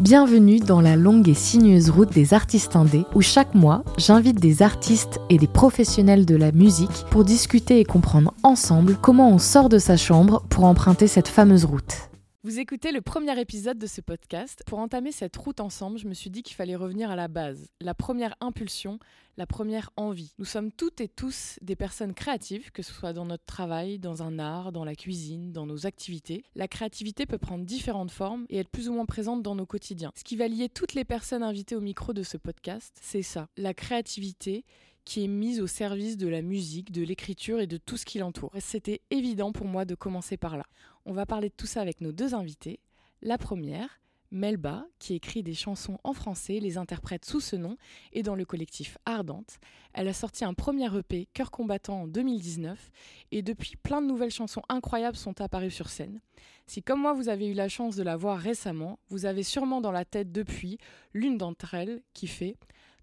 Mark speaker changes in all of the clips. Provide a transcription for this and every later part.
Speaker 1: Bienvenue dans la longue et sinueuse route des artistes indés où chaque mois, j'invite des artistes et des professionnels de la musique pour discuter et comprendre ensemble comment on sort de sa chambre pour emprunter cette fameuse route. Vous écoutez le premier épisode de ce podcast. Pour entamer cette route ensemble, je me suis dit qu'il fallait revenir à la base, la première impulsion, la première envie. Nous sommes toutes et tous des personnes créatives, que ce soit dans notre travail, dans un art, dans la cuisine, dans nos activités. La créativité peut prendre différentes formes et être plus ou moins présente dans nos quotidiens. Ce qui va lier toutes les personnes invitées au micro de ce podcast, c'est ça, la créativité qui est mise au service de la musique, de l'écriture et de tout ce qui l'entoure. C'était évident pour moi de commencer par là. On va parler de tout ça avec nos deux invités. La première, Melba, qui écrit des chansons en français, les interprète sous ce nom et dans le collectif Ardente. Elle a sorti un premier EP, Cœur combattant, en 2019 et depuis, plein de nouvelles chansons incroyables sont apparues sur scène. Si comme moi vous avez eu la chance de la voir récemment, vous avez sûrement dans la tête depuis l'une d'entre elles qui fait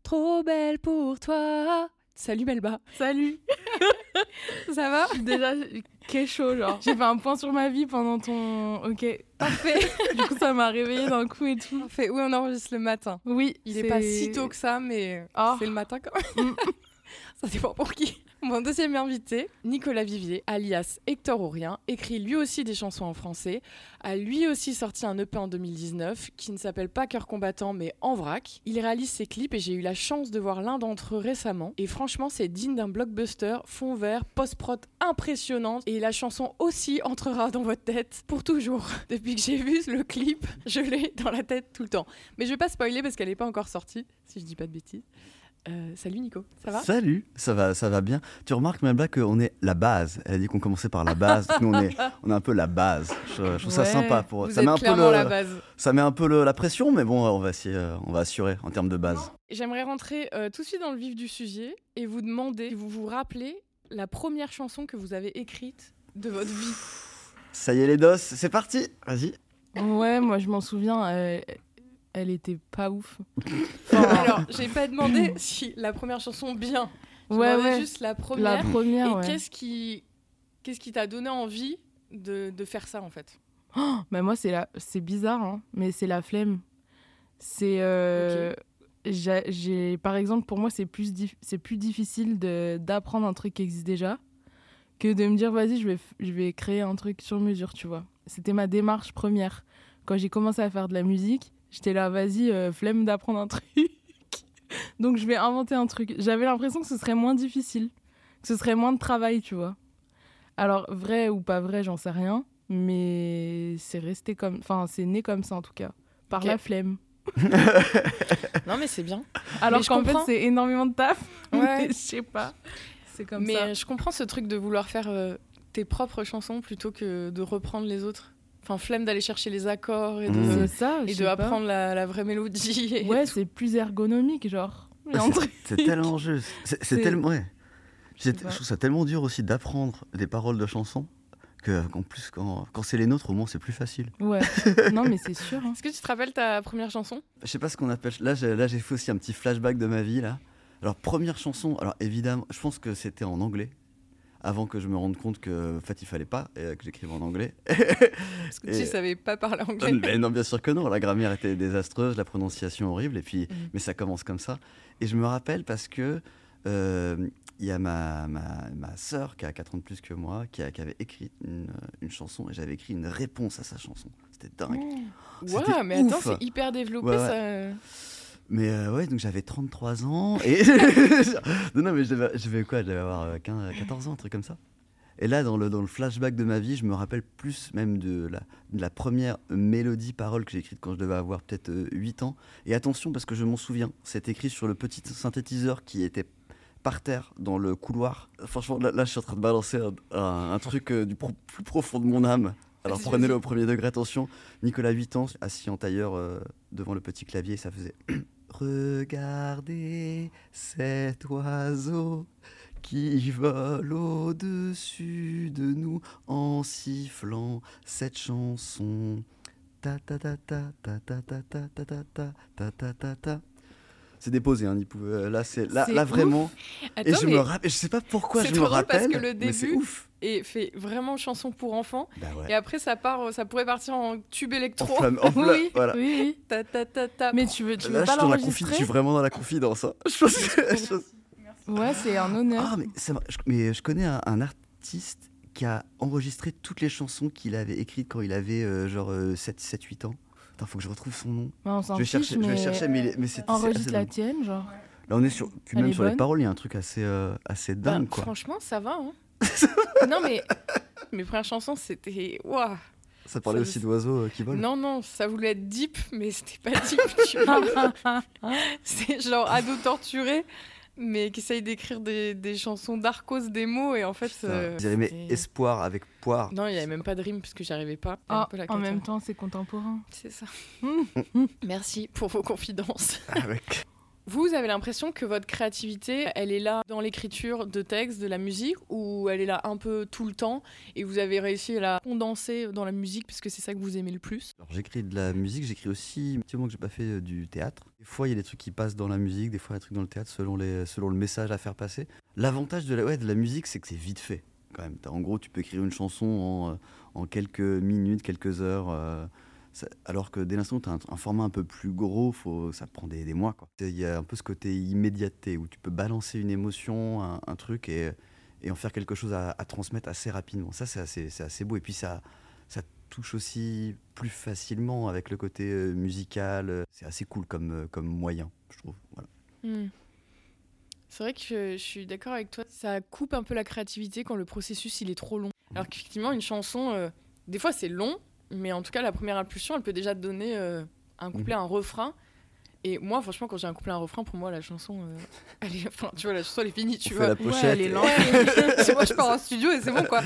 Speaker 1: Trop belle pour toi. Salut Melba.
Speaker 2: Salut. Ça va?
Speaker 1: Déjà, quel chaud, genre.
Speaker 2: J'ai fait un point sur ma vie pendant ton. Ok, parfait. du coup, ça m'a réveillé d'un coup et tout.
Speaker 1: Parfait. Oui, on enregistre le matin.
Speaker 2: Oui.
Speaker 1: Il est, pas si tôt que ça, mais oh. c'est le matin quand même. Mm. ça dépend pour qui. Mon deuxième invité, Nicolas Vivier, alias Hector Aurien, écrit lui aussi des chansons en français, a lui aussi sorti un EP en 2019 qui ne s'appelle pas Cœur combattant mais En vrac. Il réalise ses clips et j'ai eu la chance de voir l'un d'entre eux récemment et franchement c'est digne d'un blockbuster, fond vert, post-prod impressionnante et la chanson aussi entrera dans votre tête pour toujours. Depuis que j'ai vu le clip, je l'ai dans la tête tout le temps. Mais je vais pas spoiler parce qu'elle n'est pas encore sortie, si je dis pas de bêtises. Euh, salut Nico, ça va?
Speaker 3: Salut, ça va, ça va bien. Tu remarques même là qu'on est la base. Elle a dit qu'on commençait par la base. nous on est, on est un peu la base. Je, trouve ça sympa pour.
Speaker 1: Vous
Speaker 3: ça
Speaker 1: êtes met un peu la base.
Speaker 3: Ça met un peu la pression, mais bon, on va essayer, euh, on va assurer en termes de base.
Speaker 1: J'aimerais rentrer euh, tout de suite dans le vif du sujet et vous demander, si vous vous rappelez la première chanson que vous avez écrite de votre vie.
Speaker 3: Ça y est les dos, c'est parti. Vas-y.
Speaker 2: Ouais, moi je m'en souviens elle était pas ouf.
Speaker 1: alors, j'ai pas demandé si la première chanson bien. Je ouais, ouais. juste la première.
Speaker 2: La première.
Speaker 1: Et qu'est-ce qui, qu'est-ce qui t'a donné envie de, de, faire ça en fait?
Speaker 2: Oh, bah moi c'est la, c'est bizarre, hein, mais c'est la flemme. C'est, euh, j'ai, par exemple, pour moi c'est plus, c'est plus difficile de, d'apprendre un truc qui existe déjà que de me dire vas-y je vais, je vais créer un truc sur mesure, tu vois. C'était ma démarche première quand j'ai commencé à faire de la musique J'étais là, vas-y, euh, flemme d'apprendre un truc. Donc je vais inventer un truc. J'avais l'impression que ce serait moins difficile, que ce serait moins de travail, tu vois. Alors vrai ou pas vrai, j'en sais rien, mais c'est resté comme, enfin c'est né comme ça en tout cas, par la flemme.
Speaker 1: non mais c'est bien.
Speaker 2: Alors qu'en fait c'est énormément de taf.
Speaker 1: Ouais.
Speaker 2: Je sais pas.
Speaker 1: C'est comme mais ça. Mais je comprends ce truc de vouloir faire euh, tes propres chansons plutôt que de reprendre les autres. Enfin, flemme d'aller chercher les accords et de,
Speaker 2: mmh. ça,
Speaker 1: et de apprendre la, vraie mélodie.
Speaker 2: ouais, c'est plus ergonomique, genre.
Speaker 3: C'est tellement juste. C'est tellement. Ouais. Je trouve ça tellement dur aussi d'apprendre des paroles de chansons qu'en plus, quand, quand c'est les nôtres, au moins, c'est plus facile.
Speaker 2: Ouais, non, mais c'est sûr. Hein.
Speaker 1: Est-ce que tu te rappelles ta première chanson?
Speaker 3: Je sais pas ce qu'on appelle. Là, j'ai fait aussi un petit flashback de ma vie. là. Alors, première chanson, alors évidemment, je pense que c'était en anglais avant que je me rende compte que en fait il fallait pas et que j'écrive en anglais.
Speaker 1: Parce que tu savais pas parler anglais.
Speaker 3: Mais non, bien sûr que non. La grammaire était désastreuse, la prononciation horrible, et puis mm. mais ça commence comme ça. Et je me rappelle parce que euh, il y a ma, ma, ma soeur qui a 4 ans de plus que moi qui, qui avait écrit une, une, chanson et j'avais écrit une réponse à sa chanson. C'était dingue.
Speaker 1: Oh. Ouais, mais attends, c'est hyper développé ça.
Speaker 3: Mais euh, ouais, donc j'avais 33 ans. Et non, non, mais je devais, quoi? Je devais avoir 15, euh, 14 ans, un truc comme ça. Et là, dans le, dans le flashback de ma vie, je me rappelle plus même de la, de la première mélodie parole que j'ai écrite quand je devais avoir peut-être 8 euh, ans. Et attention, parce que je m'en souviens, c'est écrit sur le petit synthétiseur qui était par terre dans le couloir. Franchement, là, je suis en train de balancer un, truc du plus profond de mon âme. Alors prenez-le au premier degré, attention. Nicolas 8 ans, assis en tailleur devant le petit clavier, ça faisait Regardez cet oiseau qui vole au-dessus de nous en sifflant cette chanson. Ta ta ta ta ta ta ta ta ta ta ta ta ta C'est déposé, hein, Nipou. Euh, là, c'est là, là vraiment. et je me rappelle, je sais pas pourquoi je me
Speaker 1: drôle parce
Speaker 3: rappelle.
Speaker 1: que le
Speaker 3: mais c'est
Speaker 1: début-
Speaker 3: ouf.
Speaker 1: et fait vraiment chanson pour enfants.
Speaker 3: Bah ouais.
Speaker 1: Et après, ça part, ça pourrait partir en tube
Speaker 3: En
Speaker 1: électro.
Speaker 3: flamme- en flamme-
Speaker 2: Oui,
Speaker 3: voilà.
Speaker 2: oui.
Speaker 1: Ta, ta, ta, ta.
Speaker 2: Mais tu veux, tu veux
Speaker 3: Là, je
Speaker 2: pas
Speaker 3: confi- je
Speaker 2: l'enregistrer
Speaker 3: suis vraiment dans la confidence. hein. Je pense que- je pense-
Speaker 2: Ouais, c'est un honneur.
Speaker 3: Ah, mais, ça je, mais je connais un, un artiste qui a enregistré toutes les chansons qu'il avait écrites quand il avait euh, genre 7-8 ans. Attends, faut que je retrouve son nom.
Speaker 2: Bah, on s'en
Speaker 3: Je vais,
Speaker 2: fiche,
Speaker 3: chercher, je
Speaker 2: mais
Speaker 3: vais chercher, mais, mais c'est
Speaker 2: enregistre la
Speaker 3: dingue.
Speaker 2: tienne, genre.
Speaker 3: Là, on est sur. Puis
Speaker 2: Elle
Speaker 3: même
Speaker 2: est
Speaker 3: sur les
Speaker 2: bonne.
Speaker 3: paroles, il y a un truc assez, euh, assez
Speaker 1: Bah,
Speaker 3: dingue, quoi.
Speaker 1: Franchement, ça va. hein. non, mais mes premières chansons, c'était. Waouh!
Speaker 3: Ça parlait
Speaker 1: ça-
Speaker 3: aussi d'oiseaux euh, qui volent.
Speaker 1: Non, non, ça voulait être deep, mais c'était pas deep. tu vois. C'est genre ado torturé, mais qui essaye d'écrire des, des chansons d'Arcos, des mots, et en fait. Euh,
Speaker 3: Vous dirais, mais
Speaker 1: c'était-
Speaker 3: espoir avec poire.
Speaker 1: Non, il n'y avait même pas de rime parce que j'arrivais pas.
Speaker 2: Ah,
Speaker 1: peu la
Speaker 2: en même temps, c'est contemporain.
Speaker 1: C'est ça.
Speaker 2: Mmh.
Speaker 1: Merci pour vos confidences.
Speaker 3: Avec.
Speaker 1: Vous avez l'impression que votre créativité, elle est là dans l'écriture de textes, de la musique, ou elle est là un peu tout le temps et vous avez réussi à la condenser dans la musique parce que c'est ça que vous aimez le plus?
Speaker 3: Alors, j'écris de la musique, j'écris aussi, un petit moment que j'ai pas fait euh, du théâtre. Des fois, il y a des trucs qui passent dans la musique, des fois, il y a des trucs dans le théâtre selon, le message à faire passer. L'avantage de la, musique, c'est que c'est vite fait, En gros, tu peux écrire une chanson en, euh, quelques minutes, quelques heures. euh, alors que dès l'instant où tu as un, format un peu plus gros, faut, ça prend des, mois. Il y a un peu ce côté immédiateté où tu peux balancer une émotion, un, truc et, en faire quelque chose à, transmettre assez rapidement. Ça, c'est assez, beau. Et puis, ça, touche aussi plus facilement avec le côté euh, musical. C'est assez cool comme, euh, moyen, je trouve.
Speaker 1: Hmm. C'est vrai que je, je suis d'accord avec toi. Ça coupe un peu la créativité quand le processus il est trop long. Alors qu'effectivement, une chanson, euh, des fois c'est long, mais en tout cas, la première impulsion, elle peut déjà te donner euh, un couplet, un refrain. Et moi, franchement, quand j'ai un couplet, un refrain, pour moi, la chanson, euh, elle est, enfin, tu vois, la chanson, elle est finie, tu
Speaker 3: On
Speaker 1: vois.
Speaker 3: la
Speaker 2: Ouais,
Speaker 3: pochette.
Speaker 2: elle est
Speaker 3: et-
Speaker 2: lente.
Speaker 1: C'est moi, je pars en studio et c'est bon, quoi.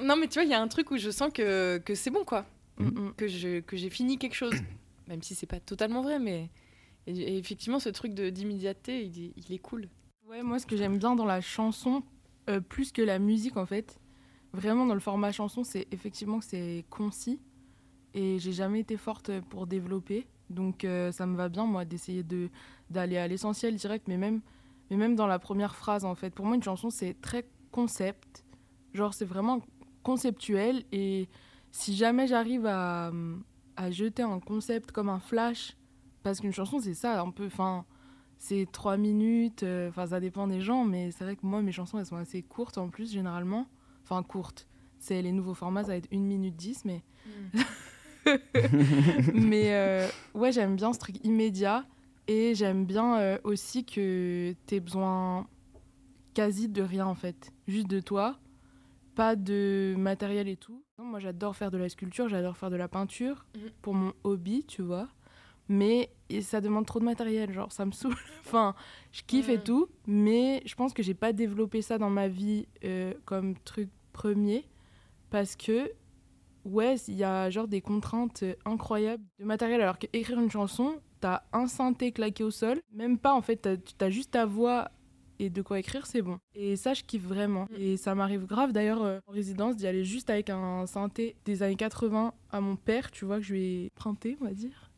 Speaker 1: Non, mais tu vois, il y a un truc où je sens que, que c'est bon, quoi.
Speaker 2: Mm, mm.
Speaker 1: Que je- que j'ai fini quelque chose. Même si c'est pas totalement vrai, mais. Et, et effectivement, ce truc de- d'immédiateté, il, est- il est cool.
Speaker 2: Ouais, moi, ce que j'aime bien dans la chanson, euh, plus que la musique, en fait, vraiment dans le format chanson, c'est effectivement que c'est concis. Et j'ai jamais été forte pour développer. Donc, euh, ça me va bien, moi, d'essayer de d'aller à l'essentiel direct, mais même, mais même dans la première phrase, en fait. Pour moi, une chanson, c'est très concept. Genre, c'est vraiment conceptuel. Et si jamais j'arrive à, à jeter un concept comme un flash, parce qu'une chanson, c'est ça, un peu. Enfin, c'est trois minutes, euh, enfin ça dépend des gens, mais c'est vrai que moi mes chansons elles sont assez courtes en plus généralement. Enfin courtes, c'est les nouveaux formats, ça va être 1 minute 10, mais, mais euh, ouais j'aime bien ce truc immédiat et j'aime bien euh, aussi que t'aies besoin quasi de rien en fait, juste de toi, pas de matériel et tout. Moi j'adore faire de la sculpture, j'adore faire de la peinture
Speaker 1: Mhm.
Speaker 2: pour mon hobby, tu vois. Mais et ça demande trop de matériel, genre ça me saoule. enfin, je kiffe et
Speaker 1: Mhm.
Speaker 2: tout, mais je pense que j'ai pas développé ça dans ma vie euh, comme truc premier parce que ouais, il y a genre des contraintes euh, incroyables de matériel alors que écrire une chanson, t'as un synthé claqué au sol, même pas en fait, t'as as juste ta voix et de quoi écrire, c'est bon. Et ça, je kiffe vraiment.
Speaker 1: Mm.
Speaker 2: Et ça m'arrive grave d'ailleurs euh, en résidence d'y aller juste avec un synthé des années 80 à mon père, tu vois, que je lui ai on va dire.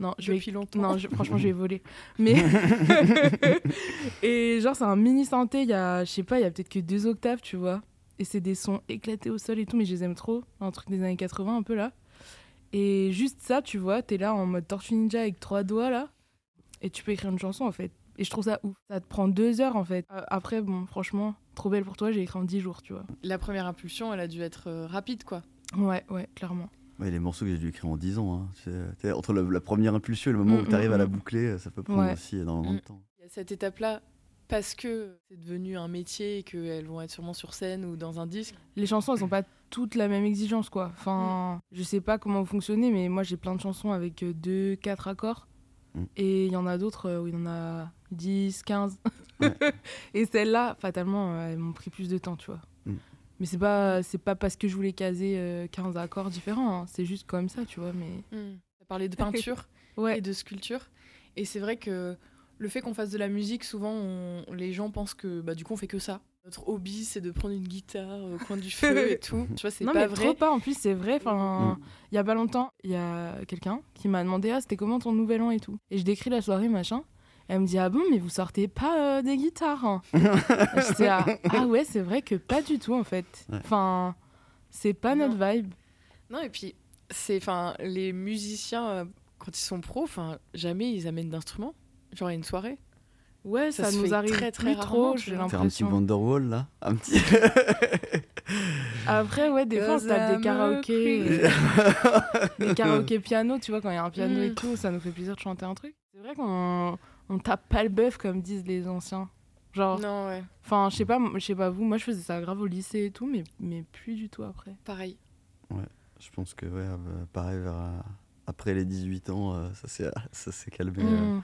Speaker 2: Non, je vais
Speaker 1: longtemps.
Speaker 2: non, je- franchement, je vais voler. Mais. et genre, c'est un mini synthé, il y a, je sais pas, il y a peut-être que deux octaves, tu vois. Et c'est des sons éclatés au sol et tout, mais je les aime trop. Un truc des années 80, un peu là. Et juste ça, tu vois, t'es là en mode Tortue Ninja avec trois doigts là. Et tu peux écrire une chanson en fait. Et je trouve ça ouf. Ça te prend deux heures en fait. Euh, Après, bon, franchement, trop belle pour toi, j'ai écrit en dix jours, tu vois.
Speaker 1: La première impulsion, elle a dû être euh, rapide, quoi.
Speaker 2: Ouais, ouais, clairement.
Speaker 3: Ouais, les morceaux que j'ai dû écrire en 10 ans. hein. Entre la, la première impulsion et le moment
Speaker 2: Mm,
Speaker 3: où tu arrives
Speaker 2: mm,
Speaker 3: à la
Speaker 2: mm.
Speaker 3: boucler, ça peut prendre
Speaker 2: Ouais.
Speaker 3: aussi énormément de
Speaker 1: Mm.
Speaker 3: temps.
Speaker 1: Il y a cette étape-là parce que c'est devenu un métier et qu'elles vont être sûrement sur scène ou dans un disque.
Speaker 2: les chansons, elles ont pas toutes la même exigence, quoi. Enfin, je sais pas comment vous fonctionnez, mais moi, j'ai plein de chansons avec euh, deux, quatre accords.
Speaker 3: Mm.
Speaker 2: Et il y en a d'autres euh, où il y en a 10, 15.
Speaker 3: Ouais.
Speaker 2: et celles-là, fatalement, euh, elles m'ont pris plus de temps, tu vois.
Speaker 3: Mm.
Speaker 2: Mais c'est pas, c'est pas parce que je voulais caser euh, 15 accords différents, hein. c'est juste comme ça, tu vois. Mais
Speaker 1: Tu as parlé de peinture
Speaker 2: ouais,
Speaker 1: et de sculpture. Et c'est vrai que le fait qu'on fasse de la musique, souvent, on- les gens pensent que bah, du coup, on fait que ça. Notre hobby, c'est de prendre une guitare au coin du feu et tout. Tu vois, c'est
Speaker 2: non
Speaker 1: pas
Speaker 2: mais
Speaker 1: vrai.
Speaker 2: trop pas. En plus, c'est vrai. Enfin,
Speaker 3: Mm.
Speaker 2: il y a pas longtemps, il y a quelqu'un qui m'a demandé ah c'était comment ton nouvel an et tout. Et je décris la soirée machin. Elle me dit ah bon mais vous sortez pas euh, des guitares hein J'étais ah, ah ouais c'est vrai que pas du tout en fait.
Speaker 3: Ouais.
Speaker 2: Enfin c'est pas notre vibe.
Speaker 1: Non, et puis, c'est, enfin, les musiciens, euh, quand ils sont pros, enfin, jamais ils amènent d'instruments. Genre, il y a une soirée.
Speaker 2: Ouais
Speaker 1: Ça
Speaker 2: ça,
Speaker 1: se
Speaker 2: nous
Speaker 1: fait
Speaker 2: arrive
Speaker 1: très, très
Speaker 2: trop j'ai
Speaker 1: vois.
Speaker 3: Faire un petit
Speaker 2: l'impression.
Speaker 3: Wonderwall là Un petit.
Speaker 2: Après ouais des fois on se tape des karaokés. des karaokés piano tu vois quand il y a un piano
Speaker 1: Mm.
Speaker 2: et tout ça nous fait plaisir de chanter un truc. C'est vrai qu'on on tape pas le bœuf comme disent les anciens. Genre
Speaker 1: Non, ouais,
Speaker 2: Enfin, je sais pas, je sais pas vous, moi je faisais ça grave au lycée et tout, mais, mais plus du tout après.
Speaker 1: pareil.
Speaker 3: Je pense que, ouais, euh, pareil, vers, euh, après les 18 ans, euh, ça s'est ça s'est calmé. euh,
Speaker 2: Mm.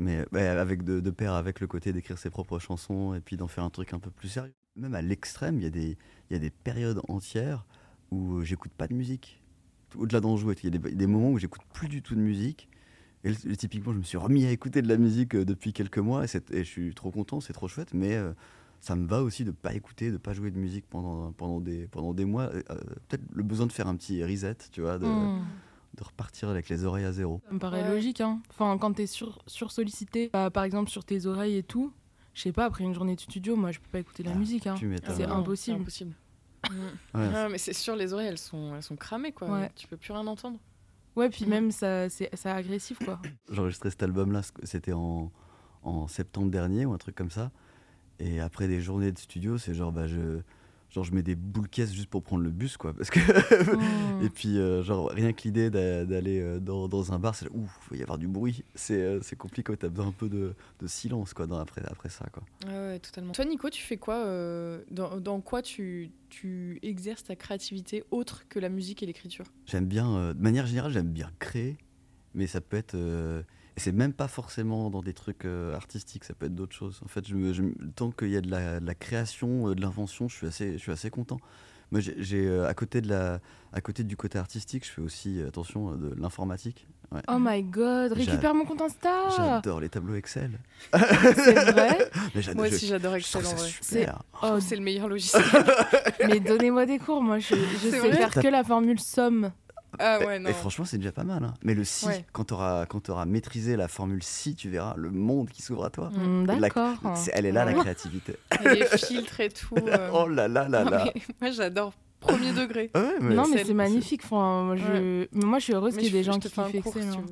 Speaker 3: Mais avec de, de pair avec le côté d'écrire ses propres chansons et puis d'en faire un truc un peu plus sérieux. Même à l'extrême, il y, y a des périodes entières où j'écoute pas de musique. Au-delà d'en jouer, il y a des, des moments où j'écoute plus du tout de musique. Et, typiquement, je me suis remis à écouter de la musique euh, depuis quelques mois et, je suis trop content, c'est trop chouette. Mais euh, ça me va aussi de pas écouter, de pas jouer de musique pendant, pendant, des, pendant des mois. Euh, Peut-être le besoin de faire un petit reset, tu vois, de,
Speaker 2: Mm.
Speaker 3: De repartir avec les oreilles à zéro.
Speaker 2: Ça me paraît
Speaker 1: Ouais.
Speaker 2: logique, hein. Enfin, quand t'es sur, sur sollicité, bah, par exemple sur tes oreilles et tout, je sais pas, après une journée de studio, moi je peux pas écouter de la
Speaker 3: Ah,
Speaker 2: musique, hein.
Speaker 3: Tu m'étonnes.
Speaker 2: C'est impossible.
Speaker 1: C'est impossible. Mm.
Speaker 3: Ouais,
Speaker 1: Ah, mais c'est sûr, les oreilles, elles sont, elles sont cramées, quoi.
Speaker 2: Ouais.
Speaker 1: Tu peux plus rien entendre.
Speaker 2: Ouais, puis
Speaker 1: Mm.
Speaker 2: même ça, c'est agressif, quoi.
Speaker 3: J'ai enregistré cet album-là, c'était en, en septembre dernier ou un truc comme ça. Et après des journées de studio, c'est genre, bah, je, genre, je mets des boules caisses juste pour prendre le bus, quoi. Parce que...
Speaker 2: Mm.
Speaker 3: Et puis, euh, genre, rien que l'idée d'a- d'aller euh, dans, dans un bar, c'est ouf, il va y avoir du bruit. C'est euh, c'est compliqué, t'as besoin un peu de, de silence, quoi, dans, après, après ça, quoi.
Speaker 1: Ouais, ouais, totalement. Toi, Nico, tu fais quoi euh, dans, dans quoi tu, tu exerces ta créativité autre que la musique et l'écriture?
Speaker 3: J'aime bien, euh, de manière générale, j'aime bien créer, mais ça peut être. Et c'est même pas forcément dans des trucs euh, artistiques, ça peut être d'autres choses. En fait, je me- je me- tant qu'il y a de la, de la création, euh, de l'invention, je suis assez, je suis assez content. Moi, j'ai- j'ai euh, à côté de la, à côté du côté artistique, je fais aussi attention de l'informatique. Ouais.
Speaker 2: Oh my god, récupère mon compte Insta
Speaker 3: J'adore les tableaux Excel.
Speaker 2: C'est vrai
Speaker 1: Moi aussi, j'adore Excel en
Speaker 3: ça
Speaker 1: vrai.
Speaker 3: super.
Speaker 2: Oh,
Speaker 1: Oh, c'est le meilleur logiciel.
Speaker 2: mais donnez-moi des cours, moi je, je sais
Speaker 1: vrai
Speaker 2: faire
Speaker 3: T'as-
Speaker 2: que la formule somme.
Speaker 1: Ah
Speaker 3: Et-
Speaker 1: ouais, non.
Speaker 3: Et franchement, c'est déjà pas mal. hein. Mais le si,
Speaker 1: Ouais.
Speaker 3: quand tu auras, maîtrisé la formule si, tu verras le monde qui s'ouvre à toi.
Speaker 2: Mm, D'accord.
Speaker 3: Elle est là, la
Speaker 1: Ouais.
Speaker 3: créativité.
Speaker 1: Des filtres et tout. euh.
Speaker 3: oh là là là
Speaker 1: Non,
Speaker 3: là.
Speaker 1: mais moi, j'adore. Premier degré.
Speaker 3: Ouais, mais
Speaker 2: non, mais c'est magnifique. Enfin, moi, je... mais moi, je suis heureuse qu'il y ait des gens qui
Speaker 1: si tu
Speaker 2: hein.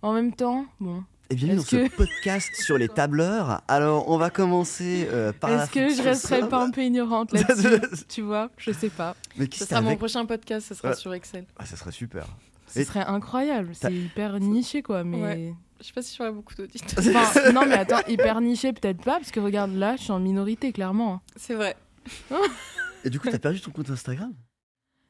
Speaker 2: En même temps, bon.
Speaker 3: Et bienvenue dans ce podcast sur les tableurs. Alors, on va commencer euh, par
Speaker 2: Est-ce que je resterai pas un peu ignorante là-dessus Tu vois, je sais pas.
Speaker 3: Mais qui
Speaker 1: Ce sera mon prochain podcast, ce sera
Speaker 3: Ouais.
Speaker 1: sur Excel.
Speaker 3: Ah, ça serait super.
Speaker 2: Ce
Speaker 3: Et-
Speaker 2: serait incroyable. C'est hyper niché, quoi. Mais.
Speaker 1: Ouais. Je sais pas si j'aurai beaucoup d'auditeurs.
Speaker 2: Enfin, non, mais attends, hyper niché, peut-être pas, parce que regarde, là, je suis en minorité, clairement.
Speaker 1: C'est vrai.
Speaker 3: Et du coup, t'as perdu ton compte Instagram?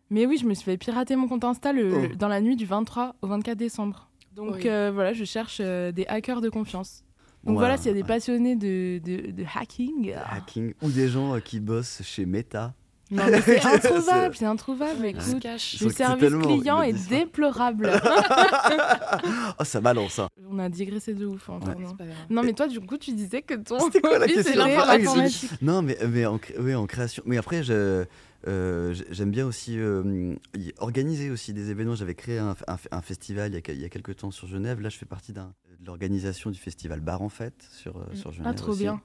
Speaker 2: Mais oui, je me suis fait pirater mon compte Insta le-
Speaker 3: Oh.
Speaker 2: le- dans la nuit du 23 au 24 décembre. Donc
Speaker 1: Oui.
Speaker 2: euh, voilà, je cherche euh, des hackers de confiance. Donc voilà, s'il y a des
Speaker 3: ouais.
Speaker 2: passionnés de, de, de hacking.
Speaker 3: Hacking ou des gens euh, qui bossent chez Meta.
Speaker 2: Non, mais c'est introuvable, c'est introuvable. Écoute, le service client est déplorable.
Speaker 3: oh, ça balance, ça.
Speaker 2: On a digressé de ouf. hein,
Speaker 3: Ouais.
Speaker 2: Non, mais toi, du coup, tu disais que ton.
Speaker 3: C'était quoi la question Ah
Speaker 2: l'informatique.
Speaker 3: Non, mais, mais en, oui, en création. Mais après, je, euh, j'aime bien aussi euh, organiser aussi des événements. J'avais créé un, un- un festival il y, a, il y a quelques temps sur Genève. Là, je fais partie de l'organisation du festival Bar en Fête sur, euh,
Speaker 1: Mm.
Speaker 3: sur
Speaker 2: Ah,
Speaker 3: Genève.
Speaker 2: trop
Speaker 3: aussi.
Speaker 2: bien.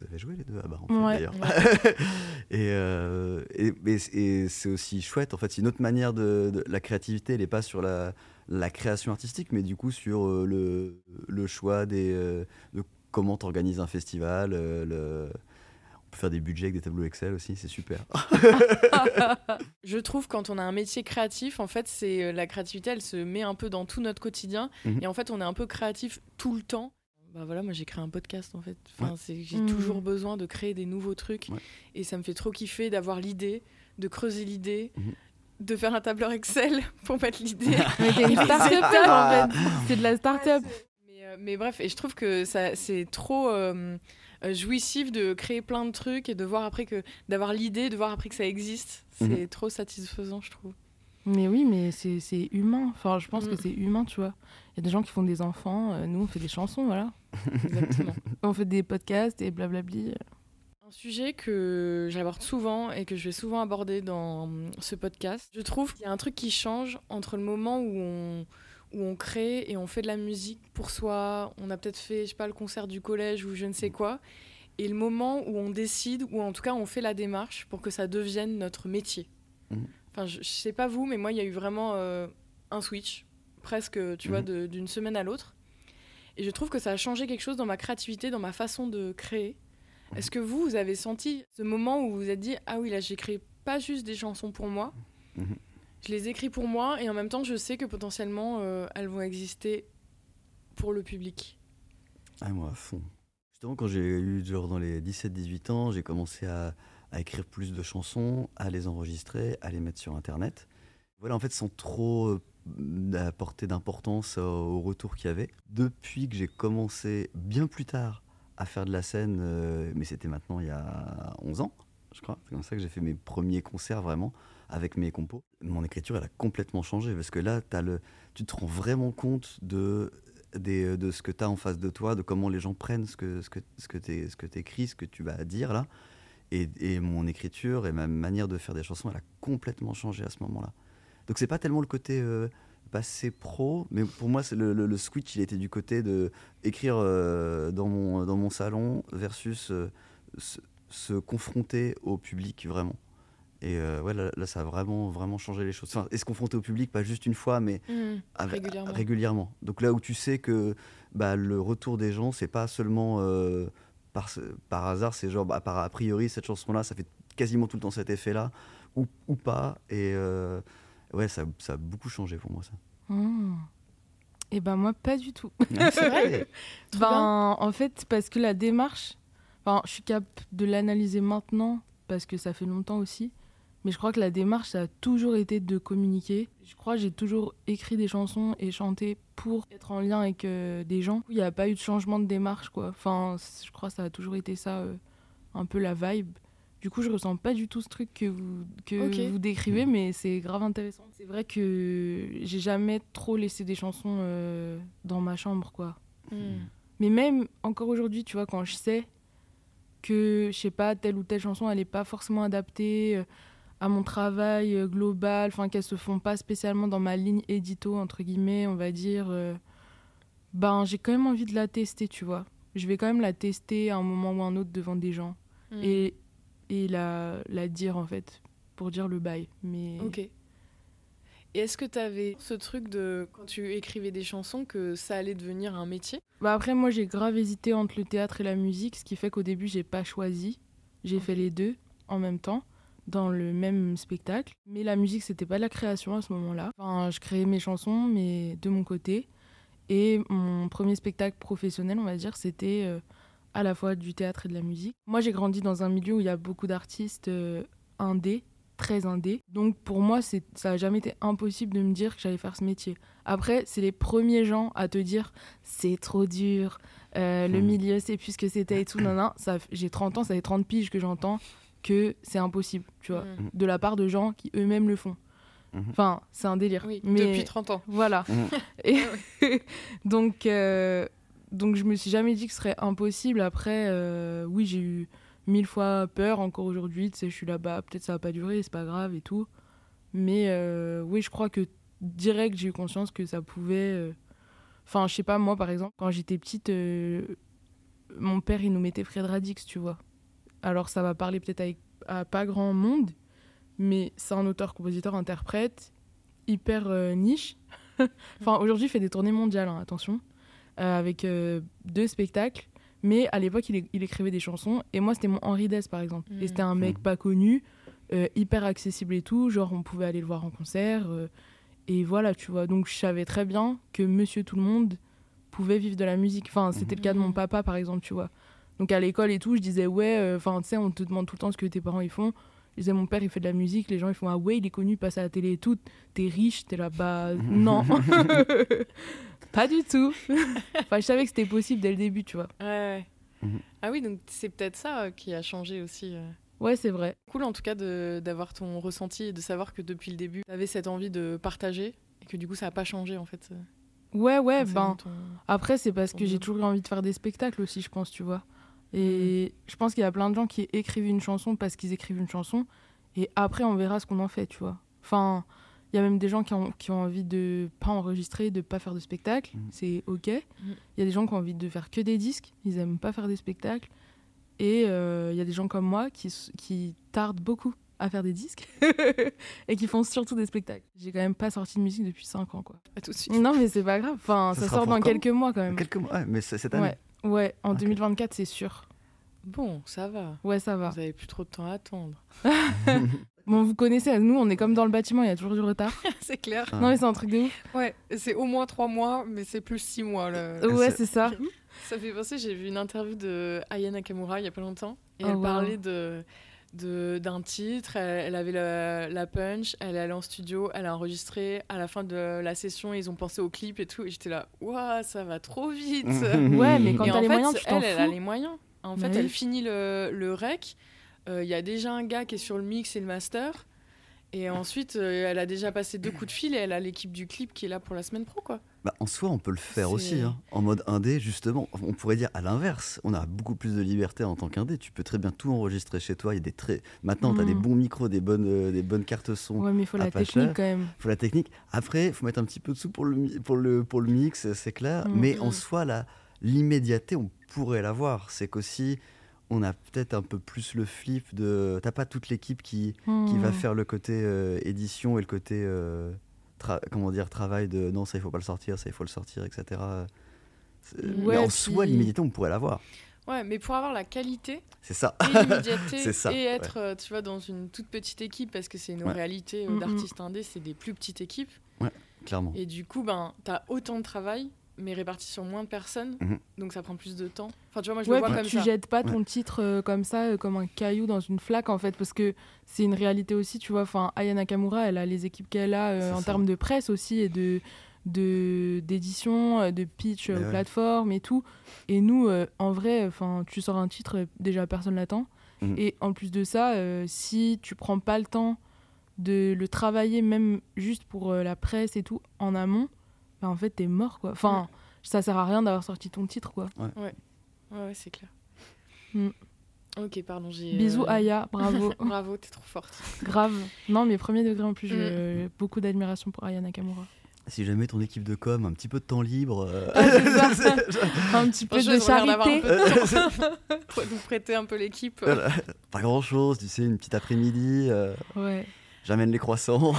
Speaker 3: Vous avez, joué les deux à Bar en Fête
Speaker 2: Ouais.
Speaker 3: d'ailleurs. et, euh, et, et c'est aussi chouette. En fait, c'est une autre manière de, de- la créativité. Elle n'est pas sur la, la création artistique, mais du coup sur euh, le, le choix des, euh, de comment t'organises un festival. euh, le... On peut faire des budgets avec des tableaux Excel aussi, c'est super.
Speaker 1: Je trouve quand on a un métier créatif, en fait, c'est la créativité, elle se met un peu dans tout notre quotidien.
Speaker 3: Mhm.
Speaker 1: Et en fait, on est un peu créatif tout le temps. Bah voilà, moi j'ai créé un podcast en fait. Enfin, c'est j'ai toujours besoin de créer des nouveaux trucs.
Speaker 3: Ouais.
Speaker 1: Et ça me fait trop kiffer d'avoir l'idée, de creuser l'idée,
Speaker 3: Mhm.
Speaker 1: de faire un tableur Excel pour mettre l'idée.
Speaker 2: Mais t'es une start-up en fait. C'est de la start-up.
Speaker 1: Mais, euh, mais bref, et je trouve que ça, c'est trop euh, euh, jouissif de créer plein de trucs et de voir après que d'avoir l'idée, de voir après que ça existe. C'est
Speaker 3: Mhm.
Speaker 1: trop satisfaisant, je trouve.
Speaker 2: Mais oui, mais c'est c'est humain. Enfin, je pense
Speaker 1: Mm.
Speaker 2: que c'est humain, tu vois. Il y a des gens qui font des enfants. euh, nous, on fait des chansons, voilà.
Speaker 1: Exactement.
Speaker 2: On fait des podcasts et blablabli.
Speaker 1: Un sujet que j'aborde souvent et que je vais souvent aborder dans ce podcast, je trouve qu'il y a un truc qui change entre le moment où on, où on crée et on fait de la musique pour soi. On a peut-être fait, je sais pas, le concert du collège ou je ne sais quoi. Et le moment où on décide, ou en tout cas on fait la démarche pour que ça devienne notre métier.
Speaker 3: Mhm.
Speaker 1: Enfin, je, je sais pas vous, mais moi, il y a eu vraiment euh, un switch, presque, tu vois,
Speaker 3: Mhm.
Speaker 1: d'une semaine à l'autre. Et je trouve que ça a changé quelque chose dans ma créativité, dans ma façon de créer.
Speaker 3: Mhm.
Speaker 1: Est-ce que vous, vous avez senti ce moment où vous vous êtes dit, ah oui, là, j'écris pas juste des chansons pour moi,
Speaker 3: Mhm.
Speaker 1: je les écris pour moi, et en même temps, je sais que potentiellement, euh, elles vont exister pour le public?
Speaker 3: Ah, moi, à fond. Justement, quand j'ai eu, genre, dans les 17-18 ans, j'ai commencé à, à écrire plus de chansons, à les enregistrer, à les mettre sur Internet. Voilà, en fait, sans trop euh, apporter d'importance au, retour qu'il y avait. Depuis que j'ai commencé, bien plus tard, à faire de la scène, euh, mais c'était maintenant il y a 11 ans, je crois. C'est comme ça que j'ai fait mes premiers concerts, vraiment, avec mes compos. Mon écriture, elle a complètement changé, parce que là, le, tu te rends vraiment compte de de ce que tu as en face de toi, de comment les gens prennent ce que, ce que, ce que tu écris, ce que tu vas dire là. Et, et mon écriture et ma manière de faire des chansons, elle a complètement changé à ce moment-là. Donc c'est pas tellement le côté euh, passé pro, mais pour moi, c'est le, le- le switch, il était du côté de écrire euh, dans, mon, dans mon salon versus euh, se, se confronter au public vraiment. Et ouais, là, là, ça a vraiment, vraiment changé les choses. Enfin, et se confronter au public, pas juste une fois, mais avec-
Speaker 1: Régulièrement.
Speaker 3: régulièrement. Donc là où tu sais que bah, le retour des gens, c'est pas seulement par, par hasard, c'est genre bah, par a priori cette chanson-là, ça fait quasiment tout le temps cet effet-là, ou, ou pas. Et euh, ouais, ça, ça a beaucoup changé pour moi ça.
Speaker 2: Et ben moi, pas du tout.
Speaker 3: c'est vrai.
Speaker 2: Ben, en fait, parce que la démarche, enfin, je suis capable de l'analyser maintenant parce que ça fait longtemps aussi. Mais je crois que la démarche, ça a toujours été de communiquer. Je crois que j'ai toujours écrit des chansons et chanté pour être en lien avec euh, des gens. Il n'y a pas eu de changement de démarche, quoi. Enfin, je crois que ça a toujours été ça, euh, un peu la vibe. Du coup, je ressens pas du tout ce truc que vous, que vous décrivez, mais c'est grave intéressant. C'est vrai que j'ai jamais trop laissé des chansons euh, dans ma chambre, quoi.
Speaker 1: Mm.
Speaker 2: Mais même encore aujourd'hui, tu vois, quand je sais que, je sais pas, telle ou telle chanson, elle n'est pas forcément adaptée à mon travail euh, global, enfin, qu'elles se font pas spécialement dans ma ligne édito, entre guillemets, on va dire, euh, ben, j'ai quand même envie de la tester, tu vois. Je vais quand même la tester à un moment ou un autre devant des gens
Speaker 1: Mm.
Speaker 2: et, et la, la dire, en fait, pour dire le bail. Mais
Speaker 1: Ok. Et est-ce que tu avais ce truc de, quand tu écrivais des chansons, que ça allait devenir un métier?
Speaker 2: Bah après, moi, j'ai grave hésité entre le théâtre et la musique, ce qui fait qu'au début, j'ai pas choisi. J'ai fait les deux en même temps, dans le même spectacle. Mais la musique, c'était pas de la création à ce moment-là. Enfin, je créais mes chansons, mais de mon côté. Et mon premier spectacle professionnel, on va dire, c'était euh, à la fois du théâtre et de la musique. Moi, j'ai grandi dans un milieu où il y a beaucoup d'artistes euh, indés, très indés. Donc pour moi, c'est- ça n'a jamais été impossible de me dire que j'allais faire ce métier. Après, c'est les premiers gens à te dire c'est trop dur, euh, le
Speaker 3: Mhm.
Speaker 2: milieu, c'est plus ce que c'était et tout. Ça, f- j'ai 30 ans, ça fait 30 piges que j'entends que c'est impossible, tu vois,
Speaker 1: Mm.
Speaker 2: de la part de gens qui eux-mêmes le font.
Speaker 3: Mhm.
Speaker 2: Enfin, c'est un délire.
Speaker 1: Oui,
Speaker 2: mais
Speaker 1: depuis 30 ans.
Speaker 2: voilà.
Speaker 3: Mhm.
Speaker 2: Et donc, euh, donc je me suis jamais dit que ce serait impossible. Après, euh, oui, j'ai eu mille fois peur encore aujourd'hui. Tu sais, je suis là-bas, peut-être ça va pas durer, c'est pas grave et tout. Mais euh, oui, je crois que direct, j'ai eu conscience que ça pouvait. Enfin, je sais pas, moi par exemple, quand j'étais petite, euh, mon père il nous mettait Fred Radix, tu vois. Alors ça va parler peut-être avec- à pas grand monde, mais c'est un auteur, compositeur, interprète, hyper euh, niche. enfin, aujourd'hui, il fait des tournées mondiales, hein, attention, euh, avec euh, deux spectacles. Mais à l'époque, il, écrivait des chansons. Et moi, c'était mon Henri Dess, par exemple. Et c'était un mec pas connu, euh, hyper accessible et tout. Genre, on pouvait aller le voir en concert. euh, et voilà, tu vois. Donc, je savais très bien que Monsieur Tout le Monde pouvait vivre de la musique. Enfin, c'était le cas de mon
Speaker 1: Mhm.
Speaker 2: papa, par exemple, tu vois. Donc, à l'école et tout, je disais, ouais, euh, enfin, tu sais, on te demande tout le temps ce que tes parents ils font. Je disais, mon père, il fait de la musique. Les gens, ils font, ah ouais, il est connu, il passe à la télé et tout. T'es riche, t'es là-bas. non. pas du tout. enfin, je savais que c'était possible dès le début, tu vois.
Speaker 1: Ouais, ouais.
Speaker 3: Mhm.
Speaker 1: Ah oui, donc c'est peut-être ça euh, qui a changé aussi. euh.
Speaker 2: Ouais, c'est vrai.
Speaker 1: Cool en tout cas d'avoir ton ressenti et de savoir que depuis le début, tu avais cette envie de partager et que du coup ça n'a pas changé en fait.
Speaker 2: Ouais, ouais, ben.
Speaker 1: ton-
Speaker 2: Après, c'est parce
Speaker 1: Ton
Speaker 2: que j'ai toujours eu envie de faire des spectacles aussi, je pense, tu vois. Et je pense qu'il y a plein de gens qui écrivent une chanson parce qu'ils écrivent une chanson. Et après, on verra ce qu'on en fait, tu vois. Enfin, Il y a même des gens qui ont, qui ont envie de pas enregistrer, de pas faire de spectacle.
Speaker 3: Mm.
Speaker 2: C'est OK. Il y a des gens qui ont envie de faire que des disques. Ils aiment pas faire des spectacles. Et euh, il y a des gens comme moi qui, qui tardent beaucoup à faire des disques et qui font surtout des spectacles. J'ai quand même pas sorti de musique depuis 5 ans, quoi.
Speaker 1: À tout de suite.
Speaker 2: Non, mais c'est pas grave. Enfin,
Speaker 3: Ça
Speaker 2: sort dans quelques mois quand même.
Speaker 3: Quelques mois, ouais, mais cette année.
Speaker 2: Ouais, ouais, en
Speaker 3: Ok.
Speaker 2: 2024, c'est sûr.
Speaker 1: Bon, ça va.
Speaker 2: Ouais, ça va.
Speaker 1: Vous avez plus trop de temps à attendre.
Speaker 2: Bon, vous connaissez, nous, on est comme dans le bâtiment, il y a toujours du retard.
Speaker 1: c'est clair.
Speaker 3: Ah.
Speaker 2: Non, mais c'est un truc de ouf.
Speaker 1: Ouais, c'est au moins trois mois, mais c'est plus six mois. Le...
Speaker 2: Ouais,
Speaker 3: c'est-
Speaker 2: ça.
Speaker 1: Ça fait penser, j'ai vu une interview de Aya Nakamura il y a pas longtemps. Et
Speaker 2: Oh,
Speaker 1: elle
Speaker 2: wow.
Speaker 1: parlait de- d'un titre, elle, elle avait la, la punch, elle est allée en studio, elle a enregistré. À la fin de la session, ils ont pensé au clip et tout. Et j'étais là, waouh, ça va trop vite.
Speaker 2: Ouais, mais quand t'as les
Speaker 1: fait,
Speaker 2: moyens, tu
Speaker 1: elle, elle a les moyens. En
Speaker 2: Bah
Speaker 1: fait,
Speaker 2: oui.
Speaker 1: elle finit le, le rec. Euh, Il y a déjà un gars qui est sur le mix et le master. Et ensuite, euh, elle a déjà passé deux coups de fil et elle a l'équipe du clip qui est là pour la semaine pro, quoi.
Speaker 3: Bah, en soi, on peut le faire aussi. hein. En mode indé, justement, on pourrait dire à l'inverse. On a beaucoup plus de liberté en tant qu'indé. Tu peux très bien tout enregistrer chez toi. Il y a des très... Maintenant, tu as des
Speaker 2: Mm.
Speaker 3: bons micros, des bonnes, euh, des bonnes cartes son.
Speaker 2: Ouais, mais il faut la technique
Speaker 3: cher.
Speaker 2: quand même.
Speaker 3: faut la technique. Après, il faut mettre un petit peu de sous pour le, pour le, pour le mix, c'est clair.
Speaker 2: Mm.
Speaker 3: Mais en
Speaker 1: Mm.
Speaker 3: soi, la- l'immédiateté, on pourrait l'avoir. C'est qu'aussi, on a peut-être un peu plus le flip de. T'as pas toute l'équipe qui, qui va
Speaker 2: Hmm.
Speaker 3: faire le côté euh, édition et le côté. euh, tra- comment dire, travail de non, ça il faut pas le sortir, ça il faut le sortir, etc.
Speaker 1: Ouais,
Speaker 3: mais en
Speaker 2: puis-
Speaker 3: soi, l'immédiateté, on pourrait l'avoir.
Speaker 1: Ouais, mais pour avoir la qualité
Speaker 3: C'est ça.
Speaker 1: et l'immédiateté
Speaker 3: ça,
Speaker 1: et être, euh, tu vois, dans une toute petite équipe, parce que c'est une
Speaker 3: Ouais.
Speaker 1: réalité d'artistes indés, c'est des plus petites équipes.
Speaker 3: Clairement.
Speaker 1: Et du coup, ben, t'as autant de travail, mais réparti sur moins de personnes,
Speaker 3: Mhm.
Speaker 1: donc ça prend plus de temps. Enfin, tu vois, moi, je
Speaker 2: Ouais,
Speaker 1: le vois comme
Speaker 2: tu
Speaker 1: ça.
Speaker 2: jettes pas ton titre euh, comme ça, euh, comme un caillou dans une flaque en fait, parce que c'est une réalité aussi, tu vois. Enfin, Aya Nakamura, elle a les équipes qu'elle a euh, en termes de presse aussi et de de d'édition, de pitch, euh, aux
Speaker 3: ouais.
Speaker 2: plateformes et tout. Et nous, euh, en vrai, enfin, tu sors un titre, déjà personne l'attend.
Speaker 3: Mhm.
Speaker 2: Et en plus de ça, euh, si tu prends pas le temps de le travailler, même juste pour euh, la presse et tout, en amont, bah, en fait, t'es mort quoi. Enfin, ça sert à rien d'avoir sorti ton titre quoi.
Speaker 1: Ouais, ouais, c'est clair.
Speaker 2: Mm.
Speaker 1: Ok, pardon, j'ai.
Speaker 2: Bisous
Speaker 1: euh,
Speaker 2: Aya, bravo.
Speaker 1: Bravo, t'es trop forte.
Speaker 2: Grave. Non, mais premier degré en plus, j'ai
Speaker 1: Mm.
Speaker 2: beaucoup d'admiration pour Aya Nakamura.
Speaker 3: Si jamais ton équipe de com, un petit peu de temps libre. euh,
Speaker 2: Ah. Un petit peu de charité.
Speaker 1: pour nous prêter un peu l'équipe.
Speaker 3: Pas grand chose, tu sais, une petite après-midi. euh,
Speaker 2: Ouais.
Speaker 3: J'amène les croissants.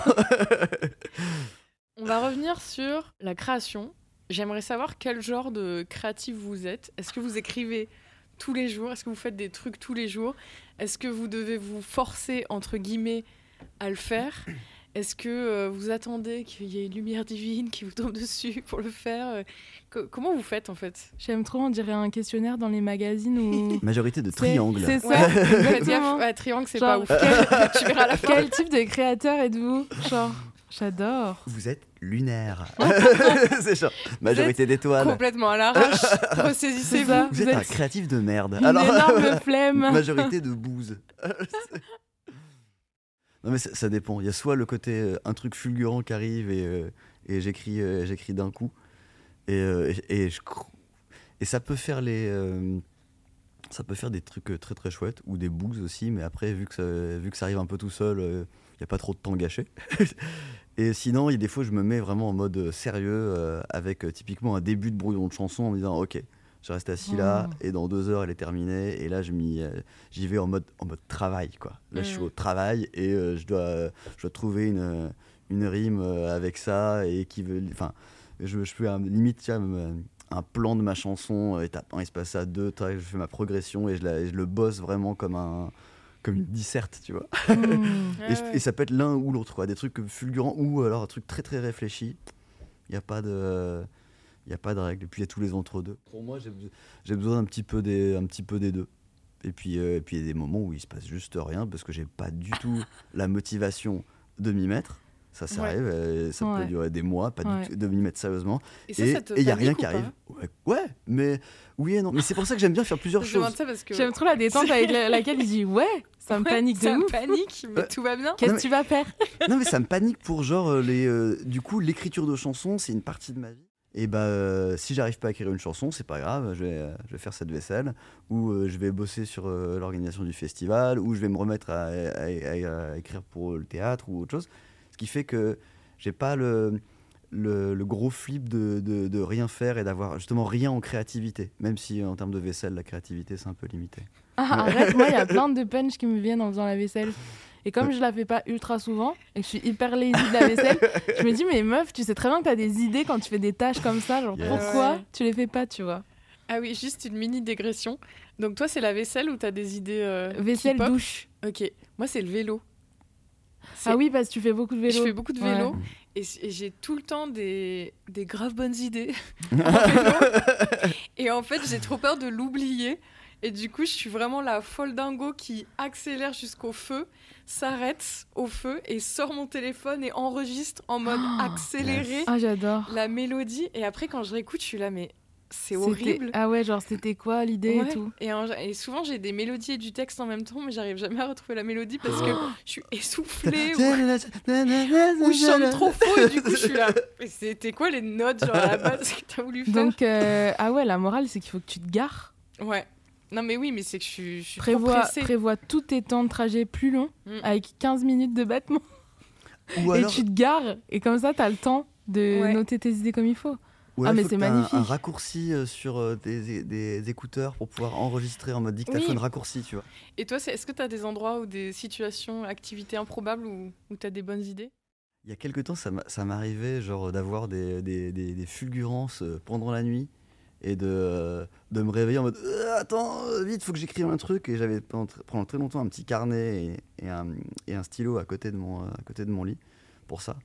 Speaker 1: On va revenir sur la création. J'aimerais savoir quel genre de créatif vous êtes. Est-ce que vous écrivez tous les jours? Est-ce que vous faites des trucs tous les jours? Est-ce que vous devez vous forcer, entre guillemets, à le faire? Est-ce que euh, vous attendez qu'il y ait une lumière divine qui vous tombe dessus pour le faire? Euh, co- Comment vous faites en fait?
Speaker 2: J'aime trop, on dirait un questionnaire dans les magazines où.
Speaker 3: Majorité de triangles.
Speaker 2: C'est ça,
Speaker 1: Ouais, triangle, c'est pas ouf. tu verras à la fin.
Speaker 2: Quel type de créateur êtes-vous? Genre, j'adore.
Speaker 3: Vous êtes lunaire. c'est genre majorité d'étoiles.
Speaker 1: Complètement à l'arrache. Ressaisissez-vous.
Speaker 3: Vous êtes un créatif de merde.
Speaker 2: Une énorme flemme.
Speaker 3: majorité de bouse. non mais ça, ça dépend. Il y a soit le côté euh, un truc fulgurant qui arrive et, euh, et j'écris euh, j'écris d'un coup et, euh, et, et je cro- et ça peut faire les euh, ça peut faire des trucs euh, très très chouettes ou des boosts aussi mais après vu que ça, vu que ça arrive un peu tout seul euh, n'y a pas trop de temps gâché et sinon il y a des fois je me mets vraiment en mode sérieux euh, avec euh, typiquement un début de brouillon de chanson en me disant ok je reste assis là
Speaker 2: Mm.
Speaker 3: et dans deux heures elle est terminée et là je m'y euh, j'y vais en mode en mode travail quoi là je suis
Speaker 1: Mm.
Speaker 3: au travail et je dois je dois trouver une une rime avec ça et qui veut enfin je, je un, limite me- un plan de ma chanson étape 1 il se passe à 2 tac, je fais ma progression et je, la- et je le bosse vraiment comme un comme une disserte tu vois.
Speaker 1: Ouais,
Speaker 3: et, je-
Speaker 1: ouais.
Speaker 3: et ça peut être l'un ou l'autre quoi. Des trucs fulgurants ou alors un truc très très réfléchi. Il n'y a pas de il a pas de règle. Et puis il y a tous les entre deux pour moi j'ai beso- j'ai besoin un petit peu des un petit peu des deux. Et puis euh, et puis il y a des moments où il se passe juste rien parce que j'ai pas du tout la motivation de m'y mettre ça, ça
Speaker 1: Ouais.
Speaker 3: arrive, euh, ça
Speaker 2: Ouais.
Speaker 3: peut durer des mois, pas du
Speaker 2: Ouais.
Speaker 3: tout- de m'y mettre sérieusement.
Speaker 1: Et
Speaker 3: il n'y a rien qui arrive. Ouais, ouais, mais oui et non. Mais c'est pour ça que j'aime bien faire plusieurs choses.
Speaker 1: que.
Speaker 2: J'aime trop la détente avec la- laquelle il dit Ouais, ça me
Speaker 1: Ouais,
Speaker 2: panique de
Speaker 1: ça me panique, mais
Speaker 3: Ouais.
Speaker 1: tout va bien.
Speaker 2: Qu'est-ce que tu vas faire?
Speaker 3: Non mais ça me panique pour genre euh, les euh, du coup l'écriture de chansons c'est une partie de ma vie et bah euh, si j'arrive pas à écrire une chanson c'est pas grave je vais, euh, je vais faire cette vaisselle ou euh, je vais bosser sur euh, l'organisation du festival ou je vais me remettre à, à- à- à écrire pour le théâtre ou autre chose ce qui fait que j'ai pas le, le, le gros flip de, de, de rien faire et d'avoir justement rien en créativité. Même si en termes de vaisselle, la créativité c'est un peu limité.
Speaker 2: Ah, arrête, moi, il y a plein de punch qui me viennent en faisant la vaisselle. Et comme je la fais pas ultra souvent et que je suis hyper lazy de la vaisselle, je me dis, mais meuf, tu sais très bien que tu as des idées quand tu fais des tâches comme ça. Genre,
Speaker 3: Yes.
Speaker 2: pourquoi
Speaker 1: Ouais.
Speaker 2: tu les fais pas, tu vois?
Speaker 1: Ah oui, juste une mini dégression. Donc toi, c'est la vaisselle ou t'as des idées euh,
Speaker 2: Vaisselle, douche.
Speaker 1: Ok. Moi, c'est le vélo.
Speaker 2: Ah oui, parce que tu fais beaucoup de vélo.
Speaker 1: Je fais beaucoup de vélo
Speaker 2: Ouais.
Speaker 1: et, j'ai tout le temps des, des graves bonnes idées. et en fait, j'ai trop peur de l'oublier. Et du coup, je suis vraiment la folle dingo qui accélère jusqu'au feu, s'arrête au feu et sort mon téléphone et enregistre en mode accéléré
Speaker 2: Ah,
Speaker 1: la mélodie. Et après, quand je réécoute, je suis là, mais c'est horrible.
Speaker 2: Ah ouais, genre, c'était quoi l'idée
Speaker 1: Ouais.
Speaker 2: et tout
Speaker 1: Et, en- et souvent, j'ai des mélodies et du texte en même temps, mais j'arrive jamais à retrouver la mélodie parce que je suis essoufflée ou, ou je chante trop faux et du coup, je suis là. Mais c'était quoi les notes, genre à la base, que t'as voulu faire
Speaker 2: Donc, euh, ah ouais, la morale, c'est qu'il faut que tu te gares.
Speaker 1: Ouais. Non, mais oui, mais c'est que je suis, je suis trop
Speaker 2: Prévois,
Speaker 1: pressée.
Speaker 2: prévois tous tes temps de trajet plus longs
Speaker 1: Mm.
Speaker 2: avec 15 minutes de battement.
Speaker 3: Ou
Speaker 2: Et tu te gares. Et comme ça, t'as le temps de
Speaker 1: Ouais.
Speaker 2: noter tes idées comme il faut.
Speaker 3: Ou
Speaker 2: Ah, mais c'est
Speaker 3: un- raccourci euh, sur euh, des, des écouteurs pour pouvoir enregistrer en mode dictaphone
Speaker 1: Oui.
Speaker 3: raccourci, tu vois.
Speaker 1: Et toi, est-ce que t'as des endroits ou des situations, activités improbables où, où t'as des bonnes idées?
Speaker 3: Il y a quelques temps, ça m'a- ça m'arrivait genre d'avoir des, des, des- des fulgurances euh, pendant la nuit et de, de me réveiller en mode Euh, attends vite faut que j'écrive un truc et j'avais pendant, tr- pendant très longtemps un petit carnet et, et un, et un stylo à côté de mon, à côté de mon lit pour ça.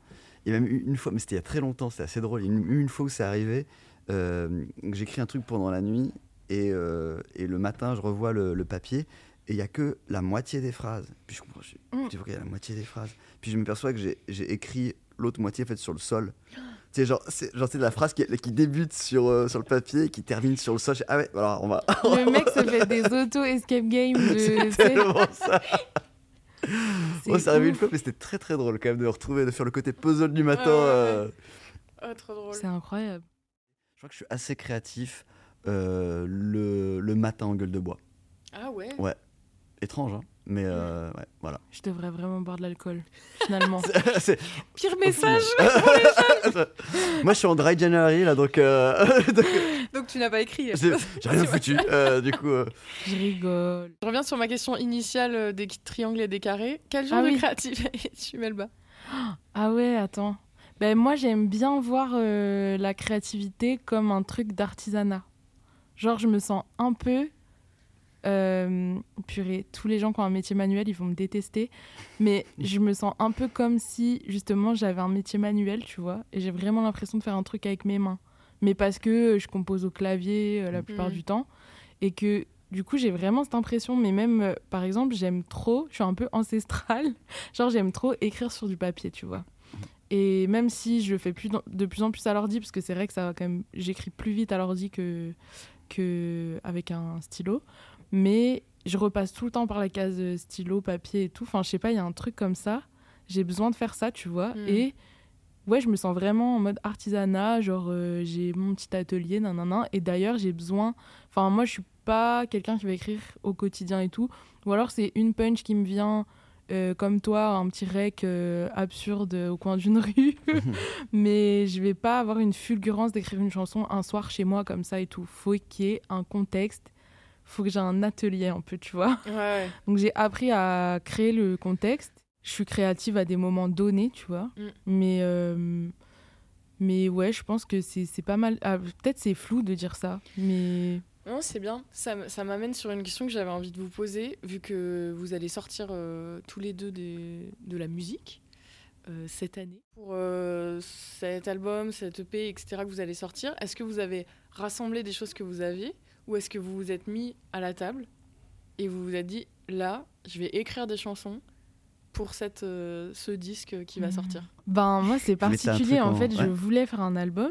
Speaker 3: Et même une une fois, mais c'était il y a très longtemps, c'était assez drôle. Une, une fois où c'est arrivé, euh, j'écris un truc pendant la nuit et, euh, et le matin je revois le, le papier et il y a que la moitié des phrases. Puis je comprends, je,
Speaker 2: Mm.
Speaker 3: je dis, Ok, la moitié des phrases? Puis je me perçois que j'ai écrit l'autre moitié en fait sur le sol. Tu sais, genre, c'est genre, c'est de la phrase qui, qui débute sur, euh, sur le papier et qui termine sur le sol. Ah ouais, alors on va.
Speaker 2: Le mec se fait des auto-escape games. De,
Speaker 3: C'est tellement ça. Moi, ça arrivé une fois, mais c'était très très drôle quand même de retrouver, de faire le côté puzzle du matin.
Speaker 1: Ouais, ouais, ouais.
Speaker 3: euh.
Speaker 1: Oh, trop drôle.
Speaker 2: C'est incroyable.
Speaker 3: Je crois que je suis assez créatif euh, le, le matin en gueule de bois.
Speaker 1: Ah ouais
Speaker 3: Étrange, hein Mais euh, ouais, voilà.
Speaker 2: Je devrais vraiment boire de l'alcool, finalement.
Speaker 3: C'est-
Speaker 1: Pire message
Speaker 3: Moi, je suis en dry January là, donc, euh, donc,
Speaker 1: Donc tu n'as pas écrit.
Speaker 3: j'ai rien foutu. euh, du coup, euh,
Speaker 2: Je rigole.
Speaker 1: Je reviens sur ma question initiale des triangles et des carrés. Quel genre
Speaker 2: Ah
Speaker 1: de
Speaker 2: oui.
Speaker 1: créatif es-tu, Melba?
Speaker 2: Ah ouais, attends. Ben, moi, j'aime bien voir euh, la créativité comme un truc d'artisanat. Genre, je me sens un peu. Euh, purée, tous les gens qui ont un métier manuel, ils vont me détester. Mais je me sens un peu comme si, justement, j'avais un métier manuel, tu vois. Et j'ai vraiment l'impression de faire un truc avec mes mains. Mais parce que je compose au clavier euh, la plupart
Speaker 1: Mhm.
Speaker 2: du temps. Et que, du coup, j'ai vraiment cette impression. Mais même, euh, par exemple, j'aime trop, je suis un peu ancestrale. Genre, j'aime trop écrire sur du papier, tu vois. Et même si je fais plus de plus en plus à l'ordi, parce que c'est vrai que ça va quand même, j'écris plus vite à l'ordi que, que avec un stylo, mais je repasse tout le temps par la case euh, stylo, papier et tout. Enfin, je sais pas, il y a un truc comme ça. J'ai besoin de faire ça, tu vois.
Speaker 1: Mm.
Speaker 2: Et ouais, je me sens vraiment en mode artisanat, genre euh, j'ai mon petit atelier, nanana. Et d'ailleurs, j'ai besoin. Enfin, moi, je suis pas quelqu'un qui va écrire au quotidien et tout. Ou alors, c'est une punch qui me vient. euh, comme toi, un petit rec euh, absurde au coin d'une rue. Mais je vais pas avoir une fulgurance d'écrire une chanson un soir chez moi comme ça et tout. Faut qu'il y ait un contexte. Faut que j'ai un atelier un peu, tu vois.
Speaker 1: Ouais.
Speaker 2: Donc j'ai appris à créer le contexte. Je suis créative à des moments donnés, tu vois.
Speaker 1: Mm.
Speaker 2: Mais, euh, mais ouais, je pense que c'est pas mal. ah, Peut-être c'est flou de dire ça, mais
Speaker 1: Non, c'est bien. Ça, ça m'amène sur une question que j'avais envie de vous poser, vu que vous allez sortir euh, tous les deux des- de la musique euh, cette année. Pour euh, cet album, cette EP, etc., que vous allez sortir, est-ce que vous avez rassemblé des choses que vous aviez, ou est-ce que vous vous êtes mis à la table et vous vous êtes dit, là, je vais écrire des chansons pour cette, euh, ce disque qui va
Speaker 2: Mhm.
Speaker 1: sortir.
Speaker 2: Ben moi c'est particulier. en
Speaker 3: en-
Speaker 2: fait je voulais faire un album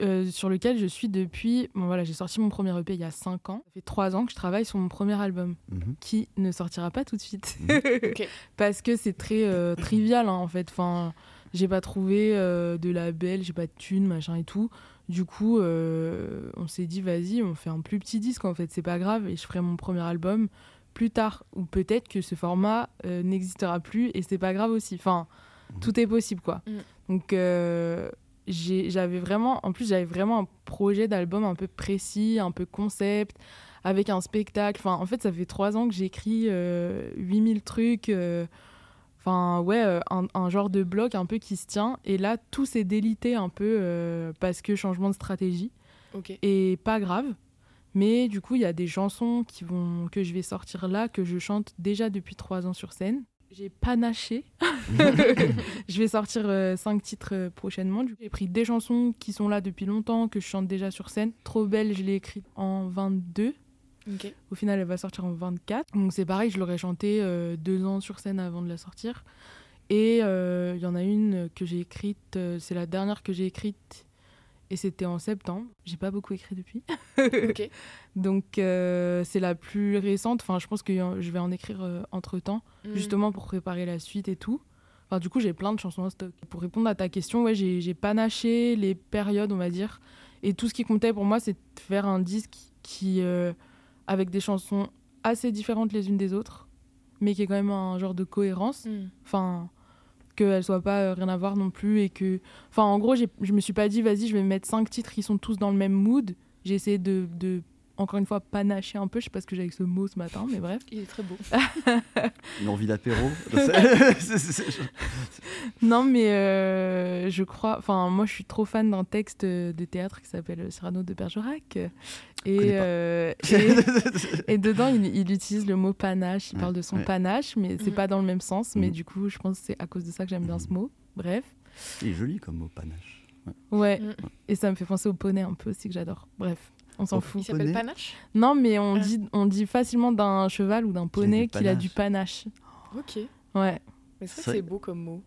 Speaker 2: euh, sur lequel je suis depuis bon voilà j'ai sorti mon premier EP il y a 5 ans. Ça fait 3 ans que je travaille sur mon premier album
Speaker 3: mhm.
Speaker 2: qui ne sortira pas tout de suite.
Speaker 1: Ok.
Speaker 2: parce que c'est très euh, trivial hein, en fait. Enfin j'ai pas trouvé euh, de label j'ai pas de thunes machin et tout du coup euh, on s'est dit vas-y on fait un plus petit disque en fait c'est pas grave et je ferai mon premier album plus tard ou peut-être que ce format euh, n'existera plus et c'est pas grave aussi enfin
Speaker 3: Mhm.
Speaker 2: tout est possible quoi
Speaker 1: Mhm.
Speaker 2: Donc euh, j'avais vraiment, en plus j'avais vraiment un projet d'album un peu précis, un peu concept, avec un spectacle. Enfin, en fait, ça fait trois ans que j'écris euh, 8000 trucs. Enfin, ouais, euh, un, un genre de bloc un peu qui se tient. Et là, tout s'est délité un peu euh, parce que changement de stratégie. Et pas grave. Mais du coup, il y a des chansons qui vont, que je vais sortir là, que je chante déjà depuis trois ans sur scène. J'ai panaché. je vais sortir euh, cinq titres euh, prochainement. J'ai pris des chansons qui sont là depuis longtemps, que je chante déjà sur scène. Trop belle, je l'ai écrite en 22. Au final, elle va sortir en 24. Donc c'est pareil, je l'aurais chantée euh, deux ans sur scène avant de la sortir. Et euh, il y en a une que j'ai écrite, euh, c'est la dernière que j'ai écrite, et c'était en septembre. J'ai pas beaucoup écrit depuis. Donc c'est la plus récente. Enfin, je pense que je vais en écrire entre temps,
Speaker 1: Mm.
Speaker 2: justement pour préparer la suite et tout. Enfin, du coup, j'ai plein de chansons en stock. Pour répondre à ta question, ouais, j'ai j'ai panaché les périodes, on va dire. Et tout ce qui comptait pour moi, c'est de faire un disque qui, euh, avec des chansons assez différentes les unes des autres, mais qui est quand même un genre de cohérence.
Speaker 1: Mm.
Speaker 2: Enfin, qu'elles soient pas euh, rien à voir non plus. Et que. Enfin, en gros, je me suis pas dit, vas-y, je vais mettre cinq titres qui sont tous dans le même mood. J'ai essayé de, de, encore une fois, panacher un peu. Je sais pas ce que j'ai avec ce mot ce matin, mais bref.
Speaker 1: Il est très beau.
Speaker 3: Une envie d'apéro.
Speaker 2: Non, mais euh, je crois. Enfin, moi, je suis trop fan d'un texte de théâtre qui s'appelle Cyrano de Bergerac. Et, euh, et, et dedans, il, il utilise le mot panache. Il
Speaker 3: Ouais,
Speaker 2: parle de son
Speaker 3: ouais.
Speaker 2: panache, mais c'est
Speaker 1: Mhm.
Speaker 2: pas dans le même sens. Mais
Speaker 3: Mhm.
Speaker 2: du coup, je pense que c'est à cause de ça que j'aime bien ce
Speaker 3: Mhm.
Speaker 2: mot. Bref.
Speaker 3: Il est joli comme mot panache.
Speaker 2: Ouais.
Speaker 1: Mm.
Speaker 2: Et ça me fait penser au poney un peu aussi que j'adore. Bref, on s'en fout.
Speaker 1: Il s'appelle Panache?
Speaker 2: Non, mais on
Speaker 1: Ah.
Speaker 2: dit, on dit facilement d'un cheval ou d'un poney qu'il a du panache.
Speaker 1: Ok.
Speaker 2: Ouais.
Speaker 1: Mais c'est vrai
Speaker 3: C'est-
Speaker 1: que c'est beau comme mot.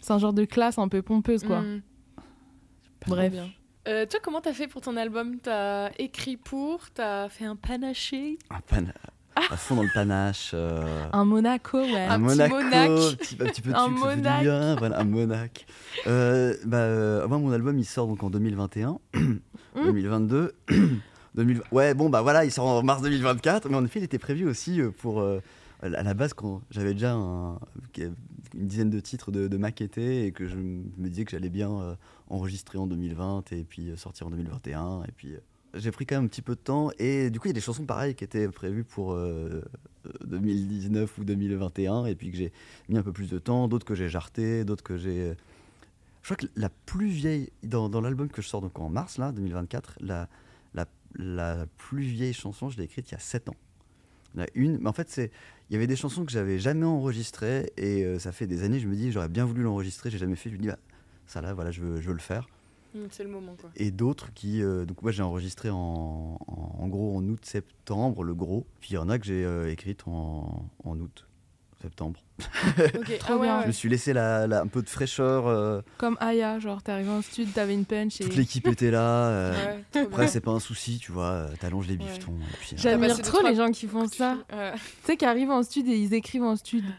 Speaker 2: C'est un genre de classe un peu pompeuse, quoi.
Speaker 1: Mm.
Speaker 2: Bref.
Speaker 1: Bien. Euh, toi, comment t'as fait pour ton album? T'as écrit pour? T'as fait un panaché?
Speaker 3: Un pana- À fond dans le panache. euh,
Speaker 2: Un Monaco, ouais.
Speaker 1: Un petit
Speaker 3: Monaco, petit, un petit peu de
Speaker 2: Un Monac.
Speaker 3: bien, voilà, un Monac. Euh, bah, euh, moi, mon album, il sort donc en 2021,
Speaker 2: Hmm.
Speaker 3: 2022. 2000 Ouais, bon, bah voilà, il sort en mars 2024, mais en effet, il était prévu aussi euh, pour. à la base, quand j'avais déjà un- une dizaine de titres de, de maquettés et que je me disais que j'allais bien enregistrer en 2020 et puis sortir en 2021. Et puis j'ai pris quand même un petit peu de temps et du coup, il y a des chansons pareilles qui étaient prévues pour euh, euh, 2019 ou 2021 et puis que j'ai mis un peu plus de temps, d'autres que j'ai jarté, d'autres que j'ai. Je crois que la plus vieille, dans, l'album que je sors donc en mars, là, 2024, la, la, la plus vieille chanson, je l'ai écrite il y a 7 ans. Il y en a une, mais en fait, c'est, il y avait des chansons que j'avais jamais enregistrées et euh, ça fait des années, je me dis, j'aurais bien voulu l'enregistrer, j'ai jamais fait, je me dis, bah, ça là, voilà, je veux, je veux le faire.
Speaker 1: Mm, C'est le moment, quoi.
Speaker 3: Et d'autres qui, euh, donc moi j'ai enregistré en, en, en gros en août-septembre, le gros, puis il y en a que j'ai euh, écrites en, en août, septembre.
Speaker 1: Ok,
Speaker 2: Trop
Speaker 1: ah ouais,
Speaker 2: bien.
Speaker 3: Je me suis laissé la, la- un peu de fraîcheur, euh,
Speaker 2: Comme Aya, genre t'es arrivé en studio, t'avais une punch et.
Speaker 3: toute l'équipe était là. euh,
Speaker 1: Ouais, trop
Speaker 3: Après, c'est pas un souci, tu vois, euh, t'allonges les bifetons. et puis, euh,
Speaker 2: J'admire
Speaker 1: passé deux,
Speaker 2: trop
Speaker 1: trois
Speaker 2: les gens qui font ça.
Speaker 1: Ouais.
Speaker 2: Tu sais, qui arrivent en studio et ils écrivent en studio.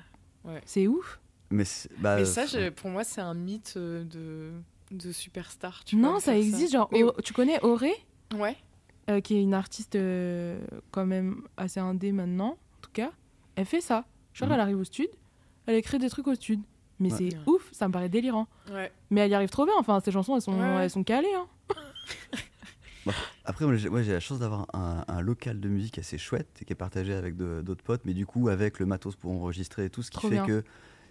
Speaker 1: Ouais.
Speaker 2: C'est ouf.
Speaker 3: mais c'est- bah,
Speaker 1: Mais
Speaker 3: euh,
Speaker 1: ça, je- pour moi, c'est un mythe euh, de, de superstar. Tu vois,
Speaker 2: Non, ça existe. Genre,
Speaker 1: Mais-
Speaker 2: tu connais Auré,
Speaker 1: Ouais.
Speaker 2: euh, qui est une artiste euh, quand même assez indé maintenant, en tout cas. Elle fait ça. Genre,
Speaker 3: Mhm.
Speaker 2: elle arrive au studio, elle écrit des trucs au studio. Mais
Speaker 3: Ouais.
Speaker 2: c'est
Speaker 1: Ouais.
Speaker 2: ouf, ça me paraît délirant.
Speaker 1: Ouais.
Speaker 2: Mais elle y arrive trop bien. Enfin, ces chansons, elles sont, elles sont calées. Hein.
Speaker 3: Après, moi, j'ai la chance d'avoir un, un local de musique assez chouette et qui est partagé avec d'autres potes, mais du coup, avec le matos pour enregistrer et tout, ce qui
Speaker 2: Trop
Speaker 3: fait
Speaker 2: bien.
Speaker 3: que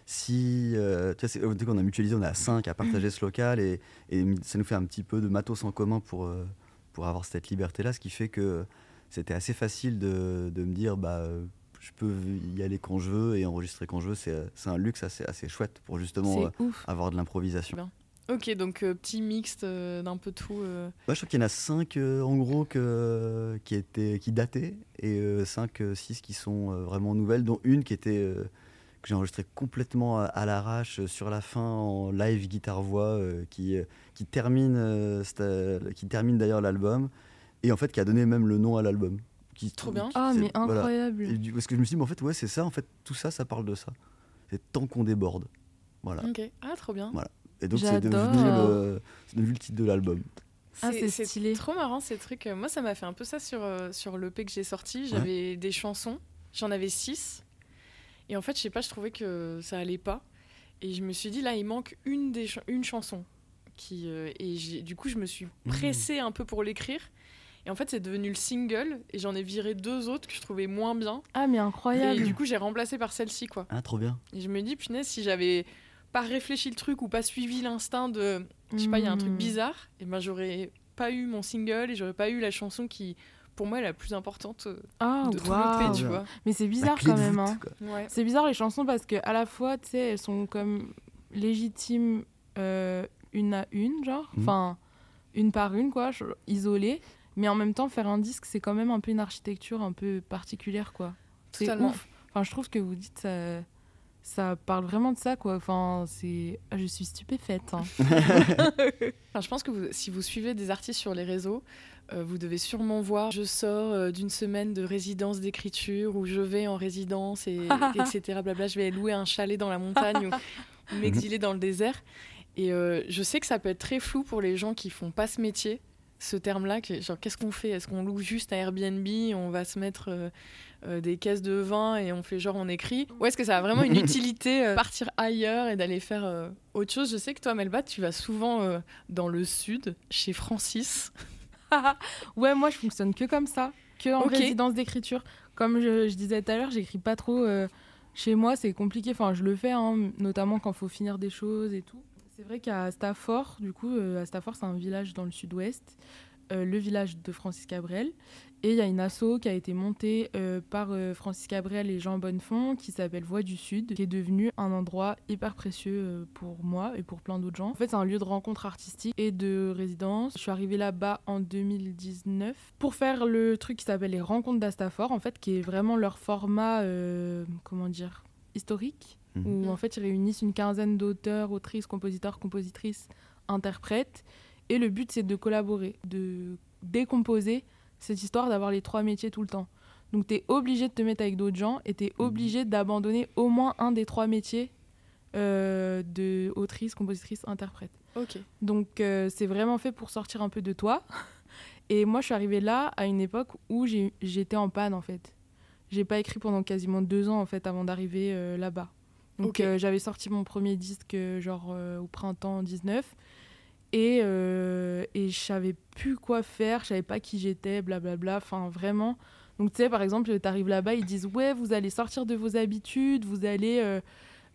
Speaker 3: si. euh, tu vois, c'est- dès qu'on a mutualisé, on est à 5 à partager ce local et, et ça nous fait un petit peu de matos en commun pour, euh, pour avoir cette liberté-là, ce qui fait que c'était assez facile de, de me dire, bah. euh, je peux y aller quand je veux et enregistrer quand je veux. C'est c'est un luxe assez, assez chouette pour justement euh, avoir de l'improvisation.
Speaker 1: Ok, donc euh, petit mixte euh, d'un peu tout. euh.
Speaker 3: Ouais, je crois qu'il y en a 5 en gros que, qui, étaient, qui dataient et 5, 6 qui sont euh, vraiment nouvelles, dont une qui était euh, que j'ai enregistrée complètement à, à l'arrache euh, sur la fin en live guitare-voix euh, qui, euh, qui termine, qui termine d'ailleurs l'album et en fait qui a donné même le nom à l'album. Qui-
Speaker 1: Trop bien.
Speaker 2: Ah,
Speaker 3: c'est-
Speaker 2: mais
Speaker 3: voilà.
Speaker 2: incroyable.
Speaker 3: Et parce que je me suis dit, mais en fait, ouais, c'est ça, en fait, tout ça, ça parle de ça. C'est tant qu'on déborde. Voilà.
Speaker 1: Ok. Ah, trop bien.
Speaker 3: Et donc, c'est devenu, le- devenu le titre de l'album.
Speaker 2: Ah, c'est stylé.
Speaker 1: trop marrant ces trucs. Moi, ça m'a fait un peu ça sur, euh, sur l'EP que j'ai sorti. J'avais des chansons, j'en avais six. Et en fait, je sais pas, je trouvais que ça allait pas. Et je me suis dit, là, il manque une, des ch- une chanson. Qui, euh, et du coup, je me suis
Speaker 3: Mmh.
Speaker 1: pressée un peu pour l'écrire. Et en fait, c'est devenu le single. Et j'en ai viré deux autres que je trouvais moins bien.
Speaker 2: Ah, mais
Speaker 1: Et
Speaker 2: incroyable.
Speaker 1: du coup, j'ai remplacé par celle-ci, quoi.
Speaker 3: Ah, trop bien.
Speaker 1: Et je me dis, punaise, si j'avais pas réfléchi le truc ou pas suivi l'instinct de. Je sais pas, il y a un truc
Speaker 2: Hmm.
Speaker 1: bizarre. Et ben, j'aurais pas eu mon single et j'aurais pas eu la chanson qui, pour moi, la plus importante euh,
Speaker 2: Ah,
Speaker 1: de tout l'EP, tu vois.
Speaker 2: Mais c'est bizarre quand même. hein.
Speaker 1: Ouais.
Speaker 2: C'est bizarre les chansons parce que à la fois, tu sais, elles sont comme légitimes euh, une à une, genre,
Speaker 3: Mhm.
Speaker 2: enfin une par une, quoi, isolées. Mais en même temps, faire un disque, c'est quand même un peu une architecture un peu particulière, quoi. C'est
Speaker 1: Totalement.
Speaker 2: ouf. Enfin, je trouve que vous dites ça, ça parle vraiment de ça, quoi. Enfin, c'est, ah, je suis stupéfaite. hein.
Speaker 1: Enfin, je pense que vous- si vous suivez des artistes sur les réseaux, euh, vous devez sûrement voir je sors euh, d'une semaine de résidence d'écriture ou je vais en résidence et etc. Blabla, je vais louer un chalet dans la montagne ou, m'exiler dans le désert. Et euh, je sais que ça peut être très flou pour les gens qui font pas ce métier. Ce terme-là, genre qu'est-ce qu'on fait? Est-ce qu'on loue juste un Airbnb On va se mettre euh, euh, des caisses de vin et on fait genre on écrit? Ou est-ce que ça a vraiment une utilité euh, partir ailleurs et d'aller faire euh, autre chose? Je sais que toi, Melba, tu vas souvent euh, dans le sud, chez Francis.
Speaker 2: ouais, moi, je fonctionne que comme ça, que en résidence d'écriture. Comme je, je disais tout à l'heure, j'écris pas trop euh, chez moi, c'est compliqué. Enfin, je le fais, hein, notamment quand faut finir des choses et tout. C'est vrai qu'à Stafford, du coup, euh, à Stafford, c'est un village dans le sud-ouest, le village de Francis Cabrel. Et il y a une asso qui a été montée euh, par euh, Francis Cabrel et Jean Bonnefond qui s'appelle Voix du Sud, qui est devenu un endroit hyper précieux euh, pour moi et pour plein d'autres gens. En fait, c'est un lieu de rencontre artistique et de résidence. Je suis arrivée là-bas en 2019 pour faire le truc qui s'appelle les rencontres d'Astafor, en fait, qui est vraiment leur format, euh, comment dire, historique,
Speaker 3: Mhm.
Speaker 2: où en fait ils réunissent une quinzaine d'auteurs, autrices, compositeurs, compositrices, interprètes. Et le but, c'est de collaborer, de décomposer cette histoire d'avoir les trois métiers tout le temps. Donc, tu es obligé de te mettre avec d'autres gens et tu es obligé d'abandonner au moins un des trois métiers euh, de autrice, compositrice, interprète.
Speaker 1: Ok.
Speaker 2: Donc, euh, c'est vraiment fait pour sortir un peu de toi. Et moi, je suis arrivée là à une époque où j'étais en panne, en fait. J'ai pas écrit pendant quasiment deux ans, en fait, avant d'arriver euh, là-bas. Donc, euh, j'avais sorti mon premier disque, genre, au printemps 19. Et, euh, et je savais plus quoi faire, je savais pas qui j'étais, blablabla. Enfin, vraiment. Donc, tu sais, par exemple, tu arrives là-bas, ils disent Ouais, vous allez sortir de vos habitudes, vous allez. euh,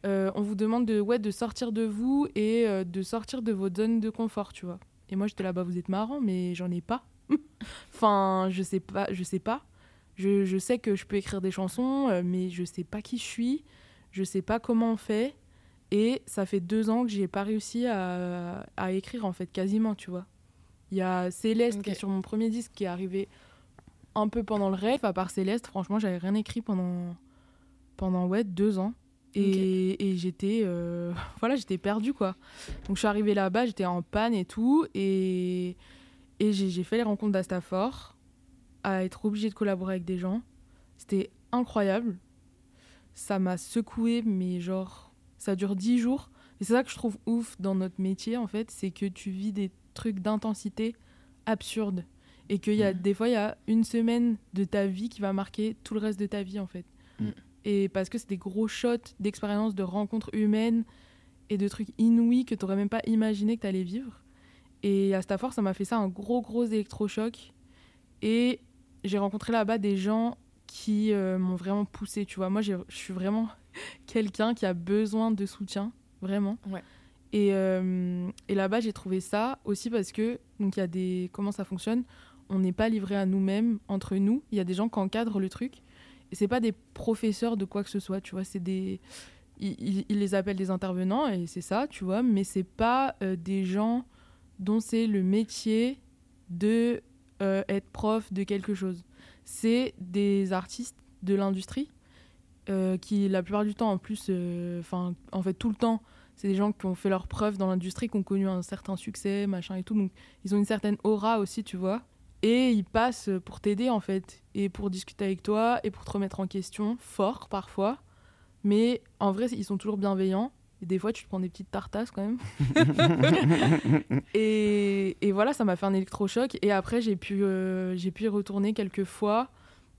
Speaker 2: euh, on vous demande de, ouais, de sortir de vous et euh, de sortir de votre zone de confort, tu vois. Et moi, j'étais là-bas, vous êtes marrant, mais j'en ai pas. enfin, je sais pas. Je sais pas. Je, je sais que je peux écrire des chansons, euh, mais je sais pas qui je suis. Je sais pas comment on fait. Et ça fait deux ans que j'ai pas réussi à, à écrire, en fait, quasiment, tu vois. Il y a Céleste qui est sur mon premier disque qui est arrivé un peu pendant le rêve. À part Céleste, franchement, j'avais rien écrit pendant, pendant ouais, deux ans. Et, et j'étais euh, voilà, j'étais perdue, quoi. Donc je suis arrivée là-bas, j'étais en panne et tout. Et, et j'ai fait les rencontres d'Astafor, à être obligée de collaborer avec des gens. C'était incroyable. Ça m'a secoué, mais genre, ça dure dix jours. Et c'est ça que je trouve ouf dans notre métier, en fait, c'est que tu vis des trucs d'intensité absurdes. Et qu'il y a
Speaker 1: Mhm.
Speaker 2: des fois, il y a une semaine de ta vie qui va marquer tout le reste de ta vie, en fait.
Speaker 3: Mhm.
Speaker 2: Et parce que c'est des gros shots d'expériences, de rencontres humaines et de trucs inouïs que tu n'aurais même pas imaginé que tu allais vivre. Et à Stafford, ça m'a fait ça un gros, gros électrochoc. Et j'ai rencontré là-bas des gens qui euh, m'ont vraiment poussé. Tu vois, moi, je suis vraiment quelqu'un qui a besoin de soutien, vraiment.
Speaker 1: Ouais.
Speaker 2: Et, euh, et là-bas, j'ai trouvé ça aussi parce que, donc, il y a des. Comment ça fonctionne? On n'est pas livré à nous-mêmes, entre nous. Il y a des gens qui encadrent le truc. Et c'est pas des professeurs de quoi que ce soit, tu vois. C'est des. Ils, ils- ils les appellent des intervenants, et c'est ça, tu vois. Mais c'est pas euh, des gens dont c'est le métier de euh, être prof de quelque chose. C'est des artistes de l'industrie euh, qui, la plupart du temps, en plus, euh, enfin, en fait, tout le temps, c'est des gens qui ont fait leurs preuves dans l'industrie, qui ont connu un certain succès, machin et tout. Donc, ils ont une certaine aura aussi, tu vois. Et ils passent pour t'aider, en fait, et pour discuter avec toi, et pour te remettre en question, fort parfois. Mais en vrai, ils sont toujours bienveillants. Et des fois, tu te prends des petites tartasses quand même. et, et voilà, ça m'a fait un électrochoc. Et après, j'ai pu, euh, j'ai pu y retourner quelques fois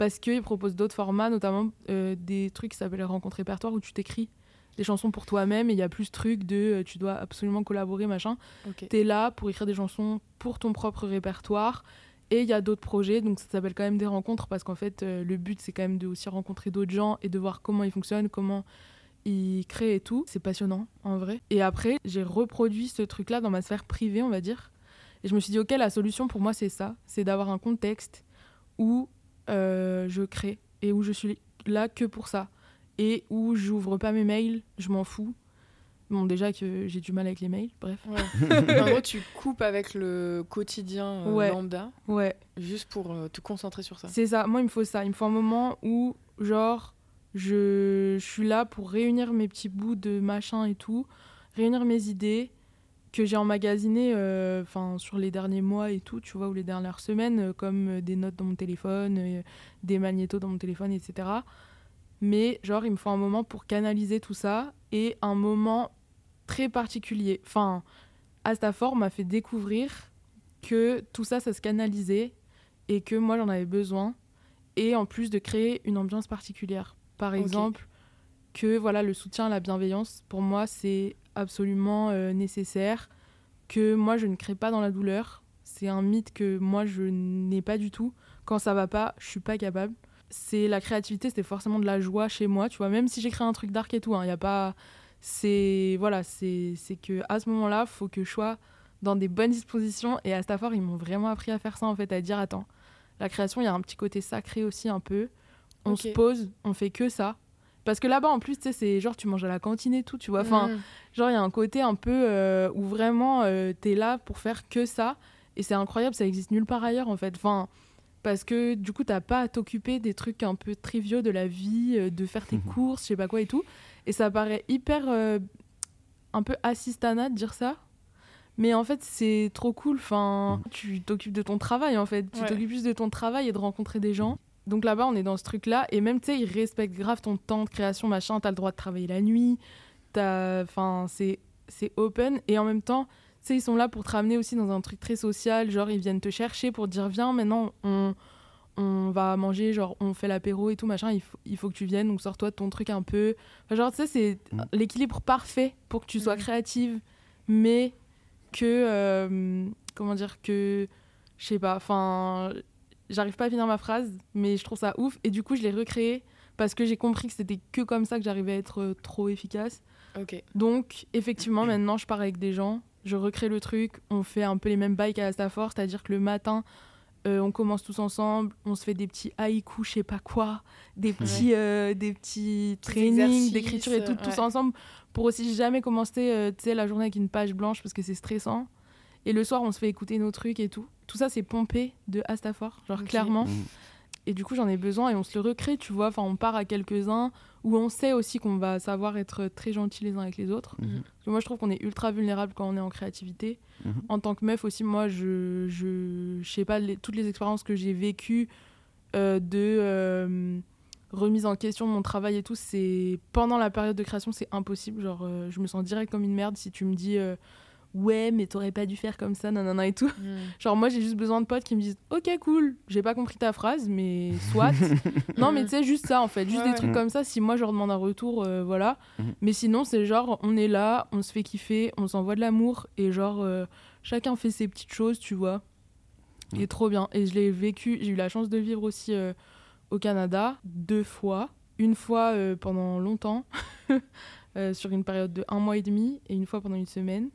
Speaker 2: parce qu'ils proposent d'autres formats, notamment euh, des trucs qui s'appellent rencontres répertoire où tu t'écris des chansons pour toi-même et il y a plus ce truc de euh, tu dois absolument collaborer, machin.
Speaker 1: Ok.
Speaker 2: Tu es là pour écrire des chansons pour ton propre répertoire. Et il y a d'autres projets, donc ça s'appelle quand même des rencontres parce qu'en fait, euh, le but c'est quand même de aussi rencontrer d'autres gens et de voir comment ils fonctionnent, comment ils créent et tout. C'est passionnant en vrai. Et après, j'ai reproduit ce truc-là dans ma sphère privée, on va dire. Et je me suis dit, ok, la solution pour moi c'est ça c'est d'avoir un contexte où je crée et où je suis là que pour ça. Et où j'ouvre pas mes mails, je m'en fous. Bon, déjà que j'ai du mal avec les mails, bref.
Speaker 1: Ouais. en gros, tu coupes avec le quotidien euh,
Speaker 2: Ouais.
Speaker 1: lambda
Speaker 2: Ouais,
Speaker 1: juste pour euh, te concentrer sur ça.
Speaker 2: C'est ça, moi il me faut ça. Il me faut un moment où, genre, je, je suis là pour réunir mes petits bouts de machin et tout, réunir mes idées que j'ai emmagasinées euh, 'fin, sur les derniers mois et tout, tu vois, ou les dernières semaines, euh, comme euh, des notes dans mon téléphone, des magnétos dans mon téléphone, etc. Mais, genre, il me faut un moment pour canaliser tout ça et un moment très particulier. Enfin, Astafor m'a fait découvrir que tout ça, ça se canalisait et que moi j'en avais besoin et en plus de créer une ambiance particulière. Par exemple, que voilà le soutien à la bienveillance pour moi c'est absolument euh, nécessaire que moi je ne crée pas dans la douleur. C'est un mythe que moi je n'ai pas du tout. Quand ça va pas, je suis pas capable. C'est la créativité, c'était forcément de la joie chez moi, tu vois, même si j'écris un truc dark et tout, il y a pas c'est voilà, c'est c'est que à ce moment-là, faut que je sois dans des bonnes dispositions et à Stafford, ils m'ont vraiment appris à faire ça en fait, à dire attends, la création, il y a un petit côté sacré aussi un peu. On se pose, on fait que ça. Parce que là-bas, en plus, tu sais, c'est genre tu manges à la cantine et tout, tu vois. Enfin,
Speaker 1: Mhm.
Speaker 2: genre il y a un côté un peu euh, où vraiment euh, t'es là pour faire que ça. Et c'est incroyable, ça existe nulle part ailleurs en fait. Enfin, parce que du coup, t'as pas à t'occuper des trucs un peu triviaux de la vie, euh, de faire tes
Speaker 3: Mhm.
Speaker 2: courses, je sais pas quoi et tout. Et ça paraît hyper euh, un peu assistanat de dire ça. Mais en fait, c'est trop cool. Enfin, tu t'occupes de ton travail en fait. Tu
Speaker 1: Ouais.
Speaker 2: t'occupes juste de ton travail et de rencontrer des gens. Donc là-bas, on est dans ce truc-là. Et même, tu sais, ils respectent grave ton temps de création, machin. T'as le droit de travailler la nuit. T'as... Enfin, c'est, c'est open. Et en même temps, tu sais, ils sont là pour te ramener aussi dans un truc très social. Genre, ils viennent te chercher pour te dire, viens, maintenant, on, on va manger, genre, on fait l'apéro et tout, machin. Il faut, il faut que tu viennes. Donc, sors-toi de ton truc un peu. Enfin, genre, tu sais, c'est
Speaker 3: Mm.
Speaker 2: l'équilibre parfait pour que tu sois
Speaker 1: Mhm.
Speaker 2: créative, mais que... euh, comment dire Que... Je sais pas, enfin... J'arrive pas à finir ma phrase, mais je trouve ça ouf. Et du coup, je l'ai recréé parce que j'ai compris que c'était que comme ça que j'arrivais à être euh, trop efficace.
Speaker 1: Ok.
Speaker 2: Donc, effectivement, maintenant, je pars avec des gens, je recrée le truc, on fait un peu les mêmes bails qu'à Stafford, c'est-à-dire que le matin, euh, on commence tous ensemble, on se fait des petits haïkus, je sais pas quoi, des petits, euh, des petits trainings d'écriture et tout, tous ensemble, pour aussi jamais commencer euh, la journée avec une page blanche parce que c'est stressant. Et le soir, on se fait écouter nos trucs et tout. Tout ça, c'est pompé de Astafor, genre clairement.
Speaker 3: Mhm.
Speaker 2: Et du coup, j'en ai besoin et on se le recrée, tu vois. Enfin, on part à quelques-uns où on sait aussi qu'on va savoir être très gentils les uns avec les autres.
Speaker 3: Mhm.
Speaker 2: Parce que moi, je trouve qu'on est ultra vulnérable quand on est en créativité.
Speaker 3: Mhm.
Speaker 2: En tant que meuf aussi, moi, je, je, je sais pas, les- toutes les expériences que j'ai vécues euh, de euh, remise en question de mon travail et tout, c'est pendant la période de création, c'est impossible. Genre, euh, je me sens direct comme une merde si tu me dis euh, ouais, mais t'aurais pas dû faire comme ça, nanana et tout.
Speaker 1: Mhm.
Speaker 2: Genre, moi, j'ai juste besoin de potes qui me disent Ok, cool, j'ai pas compris ta phrase, mais soit. non, mais tu sais, juste ça, en fait. Juste
Speaker 1: Ouais,
Speaker 2: des trucs comme ça. Si moi, je leur demande un retour, euh, voilà.
Speaker 3: Mhm.
Speaker 2: Mais sinon, c'est genre, on est là, on se fait kiffer, on s'envoie de l'amour, et genre, euh, chacun fait ses petites choses, tu vois. Et
Speaker 3: Mhm.
Speaker 2: trop bien. Et je l'ai vécu, j'ai eu la chance de vivre aussi euh, au Canada, deux fois. Une fois pendant longtemps, sur une période de un mois et demi, et une fois pendant une semaine.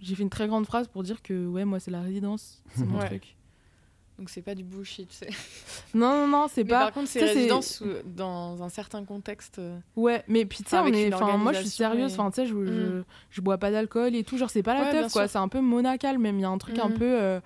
Speaker 2: J'ai fait une très grande phrase pour dire que, ouais, moi, c'est la résidence, c'est mon
Speaker 1: Ouais.
Speaker 2: truc.
Speaker 1: Donc c'est pas du bullshit, tu sais.
Speaker 2: Non, non, non, c'est
Speaker 1: Mais
Speaker 2: pas.
Speaker 1: par contre, c'est
Speaker 2: c'est-
Speaker 1: résidence où- dans un certain contexte. euh,
Speaker 2: Ouais, mais puis tu sais,
Speaker 1: Enfin,
Speaker 2: moi, je suis sérieuse. Enfin, tu sais, je, je,
Speaker 1: Mm.
Speaker 2: je bois pas d'alcool et tout. Genre, c'est pas la
Speaker 1: Ouais,
Speaker 2: teuf, quoi.
Speaker 1: sûr.
Speaker 2: C'est un peu monacal, même. Il y a un truc un
Speaker 1: Mm.
Speaker 2: peu. euh,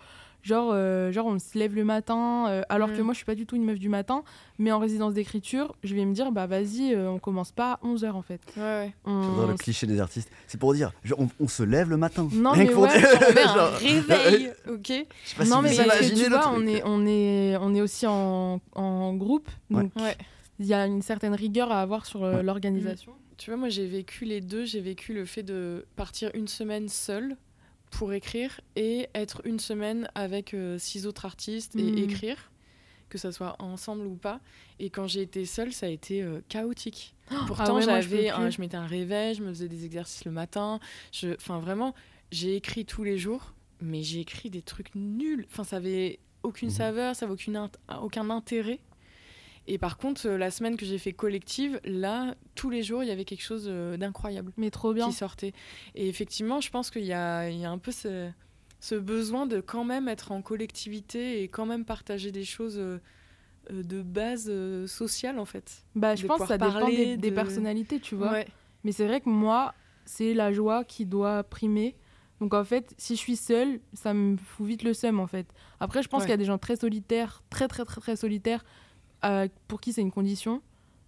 Speaker 2: genre, euh, genre, on se lève le matin. euh, alors que
Speaker 1: Mm.
Speaker 2: moi, je suis pas du tout une meuf du matin. Mais en résidence d'écriture, je vais me dire, bah, vas-y, euh, on commence pas à 11h, en fait.
Speaker 1: Ouais, ouais.
Speaker 2: On-
Speaker 3: le cliché des artistes. C'est pour dire, genre, on, on se lève le matin.
Speaker 2: Non,
Speaker 3: Rien
Speaker 2: mais
Speaker 3: que pour
Speaker 2: ouais,
Speaker 3: dire-
Speaker 1: un réveil, ok
Speaker 3: Je sais pas
Speaker 2: non,
Speaker 3: si
Speaker 2: mais
Speaker 3: vous imaginez
Speaker 2: tu
Speaker 3: le
Speaker 2: vois,
Speaker 3: truc.
Speaker 2: on est, on, est, on est aussi en, en groupe. Donc,
Speaker 1: Ouais.
Speaker 2: il y a une certaine rigueur à avoir sur
Speaker 3: Ouais.
Speaker 2: l'organisation.
Speaker 1: Tu vois, moi j'ai vécu les deux. J'ai vécu le fait de partir une semaine seule pour écrire et être une semaine avec euh, six autres artistes et
Speaker 2: Mhm.
Speaker 1: écrire. que ça soit ensemble ou pas. Et quand j'ai été seule, ça a été euh, chaotique.
Speaker 2: Ah
Speaker 1: Pourtant,
Speaker 2: ouais, je
Speaker 1: j'avais, un- je mettais un réveil, je me faisais des exercices le matin. Je, enfin, vraiment, j'ai écrit tous les jours, mais j'ai écrit des trucs nuls. Enfin, ça avait aucune
Speaker 3: Mhm.
Speaker 1: saveur, ça avait aucune int- aucun intérêt. Et par contre, euh, la semaine que j'ai fait collective, là, tous les jours, il y avait quelque chose euh, d'incroyable
Speaker 2: Mais trop bien.
Speaker 1: qui sortait. Et effectivement, je pense qu'il y a, il y a un peu ce, ce besoin de quand même être en collectivité et quand même partager des choses euh, de base sociale, en fait.
Speaker 2: Bah, je
Speaker 1: de
Speaker 2: pense que ça dépend des, personnalités, tu vois.
Speaker 1: Ouais.
Speaker 2: Mais c'est vrai que moi, c'est la joie qui doit primer. Donc en fait, si je suis seule, ça me fout vite le seum en fait. Après, je pense
Speaker 1: Ouais.
Speaker 2: qu'il y a des gens très solitaires, très très très très solitaires, euh, pour qui c'est une condition.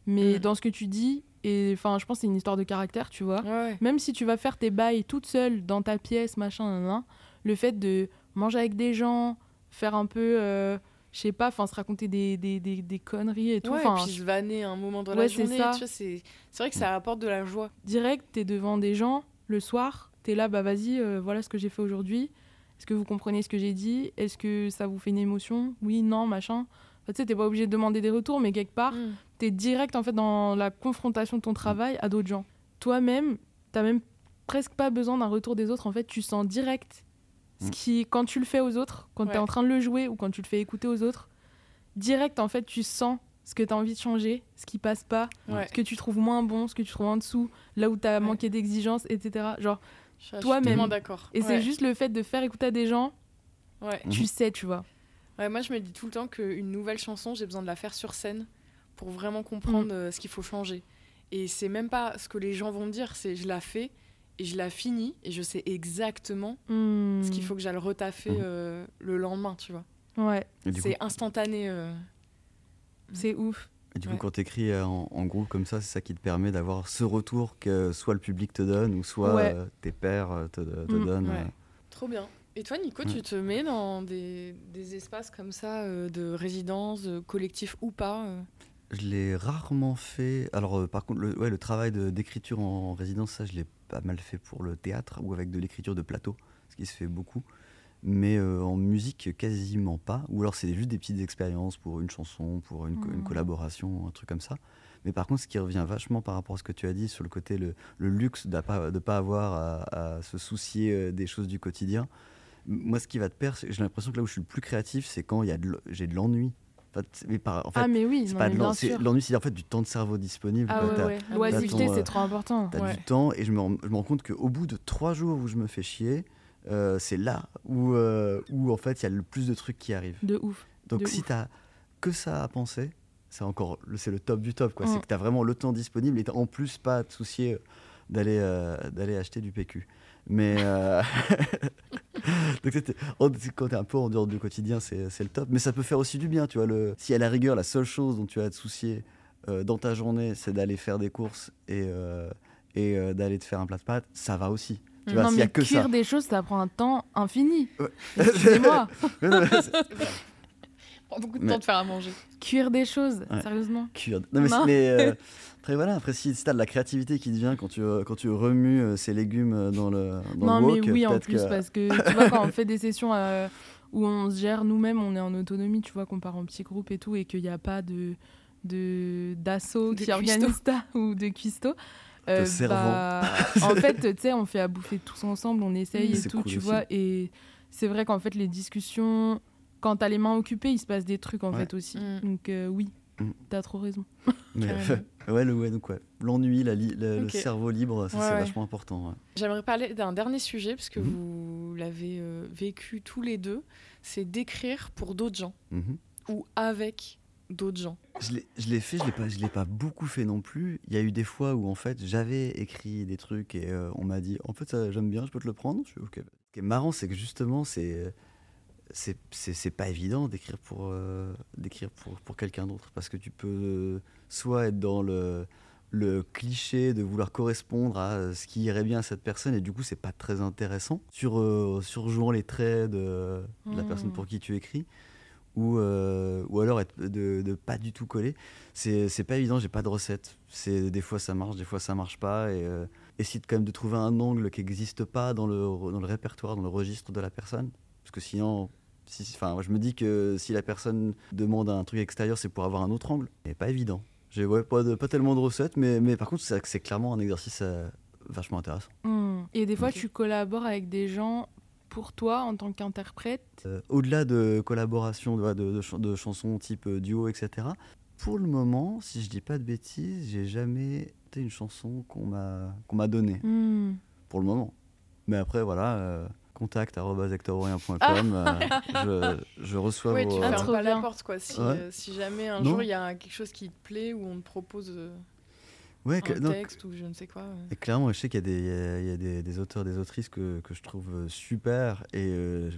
Speaker 2: Mais
Speaker 1: Mm.
Speaker 2: dans ce que tu dis, et enfin, je pense que c'est une histoire de caractère, tu vois.
Speaker 1: Ouais.
Speaker 2: Même si tu vas faire tes bails toute seule dans ta pièce, machin, nan, nan, le fait de manger avec des gens, faire un peu, euh, je sais pas, enfin se raconter des, des, des, des conneries et tout.
Speaker 1: Ouais, et puis se vanner un moment dans
Speaker 2: Ouais,
Speaker 1: la
Speaker 2: c'est
Speaker 1: journée, c'est vrai que ça apporte de la joie.
Speaker 2: direct, t'es devant des gens le soir, t'es là, bah vas-y, euh, voilà ce que j'ai fait aujourd'hui. Est-ce que vous comprenez ce que j'ai dit? Est-ce que ça vous fait une émotion? Oui, non, machin. Enfin, tu sais, t'es pas obligé de demander des retours, mais quelque part,
Speaker 1: Mm.
Speaker 2: t'es direct en fait dans la confrontation de ton travail à d'autres gens. Toi-même, t'as même presque pas besoin d'un retour des autres. En fait, tu sens direct ce
Speaker 3: Mm.
Speaker 2: qui, quand tu le fais aux autres, quand t'es
Speaker 1: Ouais.
Speaker 2: en train de le jouer ou quand tu le fais écouter aux autres, direct en fait, tu sens ce que t'as envie de changer, ce qui passe pas,
Speaker 1: Ouais.
Speaker 2: ce que tu trouves moins bon, ce que tu trouves en dessous, là où tu as
Speaker 1: Ouais.
Speaker 2: manqué d'exigence, etc. Genre,
Speaker 1: Je suis
Speaker 2: Toi-même.
Speaker 1: d'accord.
Speaker 2: et
Speaker 1: Ouais.
Speaker 2: c'est juste le fait de faire écouter à des gens,
Speaker 1: Ouais.
Speaker 2: Tu sais, tu vois.
Speaker 1: Ouais, moi, je me dis tout le temps qu'une nouvelle chanson, j'ai besoin de la faire sur scène pour vraiment comprendre
Speaker 2: Mm.
Speaker 1: euh, ce qu'il faut changer. Et c'est même pas ce que les gens vont me dire, c'est je la fais et je la finis et je sais exactement
Speaker 2: Hmm.
Speaker 1: ce qu'il faut que j'aille retaffer
Speaker 3: Mhm.
Speaker 1: euh, le lendemain, tu vois.
Speaker 2: Ouais,
Speaker 3: coup,
Speaker 1: C'est instantané. euh.
Speaker 2: c'est ouf.
Speaker 3: et du coup
Speaker 1: ouais.
Speaker 3: quand tu écris en, en groupe comme ça, c'est ça qui te permet d'avoir ce retour que soit le public te donne ou soit
Speaker 2: Ouais.
Speaker 3: euh, tes pairs te, te
Speaker 2: Mm,
Speaker 3: donnent.
Speaker 1: ouais.
Speaker 3: euh.
Speaker 1: Trop bien. Et toi, Nico, tu te mets dans des, des espaces comme ça, euh, de résidence, de collectif ou pas euh
Speaker 3: Je l'ai rarement fait. Alors, euh, par contre, le, ouais, le travail d'écriture en résidence, ça, je l'ai pas mal fait pour le théâtre ou avec de l'écriture de plateau, ce qui se fait beaucoup. Mais en musique, quasiment pas. Ou alors, c'est juste des petites expériences pour une chanson, pour une,
Speaker 2: Mhm.
Speaker 3: collaboration, un truc comme ça. Mais par contre, ce qui revient vachement par rapport à ce que tu as dit sur le côté, le, le luxe de ne pas, avoir à, à se soucier des choses du quotidien. Moi, ce qui va te perdre, j'ai l'impression que là où je suis le plus créatif, c'est quand il y a de l- j'ai de l'ennui. Mais par- en fait,
Speaker 2: ah, mais oui,
Speaker 3: c'est pas l'ennui, c'est en fait du temps de cerveau disponible.
Speaker 2: Ah ouais, L'oisiveté,
Speaker 3: euh,
Speaker 2: c'est trop important.
Speaker 3: T'as
Speaker 1: Ouais.
Speaker 3: du temps et je me, rends, je me rends compte qu'au bout de trois jours où je me fais chier, euh, c'est là où, euh, où en fait il y a le plus de trucs qui arrivent.
Speaker 2: De ouf.
Speaker 3: Donc
Speaker 2: de
Speaker 3: si t'as que ça à penser, c'est encore le- c'est le top du top quoi.
Speaker 2: Mm.
Speaker 3: C'est que t'as vraiment le temps disponible et t'as en plus pas à te soucier d'aller euh, d'aller acheter du PQ. Mais donc quand t'es un peu en dehors du quotidien, c'est le top. Mais ça peut faire aussi du bien, tu vois. Le, si à la rigueur la seule chose dont tu as à te soucier euh, dans ta journée, c'est d'aller faire des courses et euh, et euh, d'aller te faire un plat de pâtes, ça va aussi. Tu vois,
Speaker 2: non,
Speaker 3: s'il y a
Speaker 2: mais
Speaker 3: que
Speaker 2: cuire
Speaker 3: ça.
Speaker 2: des choses, ça prend un temps infini.
Speaker 3: Ouais.
Speaker 2: Excusez-moi.
Speaker 3: Mais non, mais c'est-
Speaker 1: prend beaucoup de
Speaker 3: Mais-
Speaker 1: temps de faire à manger.
Speaker 2: cuire des choses,
Speaker 3: Ouais.
Speaker 2: sérieusement.
Speaker 3: cuire. Non, mais,
Speaker 2: Non.
Speaker 3: c'est- mais, euh, après, voilà, après, si, t'as de la créativité qui te vient quand tu, euh, quand tu remues euh, ces légumes dans le, dans
Speaker 2: non,
Speaker 3: le
Speaker 2: mais
Speaker 3: wok,
Speaker 2: oui, en plus,
Speaker 3: que-
Speaker 2: parce que tu vois, quand on fait des sessions euh, où on se gère nous-mêmes, on est en autonomie, tu vois, qu'on part en petits groupes et tout, et qu'il n'y a pas de de d'assaut
Speaker 1: De
Speaker 2: qui organise ça ou de cuistot. euh, bah, en fait, tu sais, on fait à bouffer tous ensemble, on essaye et tout,
Speaker 3: cool
Speaker 2: tu
Speaker 3: aussi.
Speaker 2: vois. Et c'est vrai qu'en fait, les discussions, quand t'as les mains occupées, il se passe des trucs en
Speaker 3: Ouais.
Speaker 2: fait aussi.
Speaker 1: Mm.
Speaker 2: Donc euh, oui,
Speaker 3: Mm.
Speaker 2: t'as trop raison.
Speaker 3: Mais, ouais, le, ouais, donc, ouais. L'ennui, la li- le, cerveau libre, ça
Speaker 1: Ouais,
Speaker 3: c'est
Speaker 1: ouais.
Speaker 3: vachement important. ouais.
Speaker 1: J'aimerais parler d'un dernier sujet, parce que
Speaker 3: Mhm.
Speaker 1: vous l'avez euh, vécu tous les deux, c'est d'écrire pour d'autres gens
Speaker 3: Mhm.
Speaker 1: ou avec d'autres gens.
Speaker 3: Je l'ai- fait, je l'ai pas, je l'ai pas beaucoup fait non plus. Il y a eu des fois où en fait j'avais écrit des trucs et euh, on m'a dit en fait ça j'aime bien, je peux te le prendre. Je suis ok. Ce qui est marrant, c'est que justement c'est c'est pas évident d'écrire pour euh, d'écrire pour pour quelqu'un d'autre parce que tu peux euh, soit être dans le le cliché de vouloir correspondre à ce qui irait bien à cette personne et du coup c'est pas très intéressant sur euh, surjouant les traits de, de la personne pour qui tu écris ou, euh, ou alors être de, de pas du tout coller. C'est pas évident, j'ai pas de recette. C'est Des fois ça marche, des fois ça marche pas. Et euh, essayer quand même de trouver un angle qui n'existe pas dans le, dans le répertoire, dans le registre de la personne. Parce que sinon, Si, enfin, je me dis que si la personne demande un truc extérieur, c'est pour avoir un autre angle. Et pas évident. J'ai ouais, pas, de, pas tellement de recettes, mais, mais par contre, c'est clairement un exercice euh, vachement intéressant.
Speaker 2: Hmm. Et des fois, tu collabores avec des gens pour toi en tant qu'interprète?
Speaker 3: Euh, Au-delà de collaboration de, de, de ch- de chansons type euh, duo, etc., pour le moment, si je dis pas de bêtises, j'ai jamais été une chanson qu'on m'a qu'on m'a donnée.
Speaker 2: Hmm.
Speaker 3: Pour le moment. Mais après, voilà, euh, contact arobase hectororien.com,
Speaker 2: Ah.
Speaker 3: euh, je, je reçois
Speaker 1: Ouais,
Speaker 3: vos...
Speaker 1: tu
Speaker 2: Ah,
Speaker 1: fermes pas la porte, quoi. Si,
Speaker 3: Ouais.
Speaker 1: euh, si jamais un
Speaker 3: Non.
Speaker 1: jour il y a quelque chose qui te plaît ou on te propose euh,
Speaker 3: Ouais, que-
Speaker 1: un
Speaker 3: non,
Speaker 1: texte ou je ne sais quoi. euh.
Speaker 3: Et clairement, je sais qu'il y a des, il y a- il y a des, des auteurs, des autrices que, que je trouve euh, super et euh,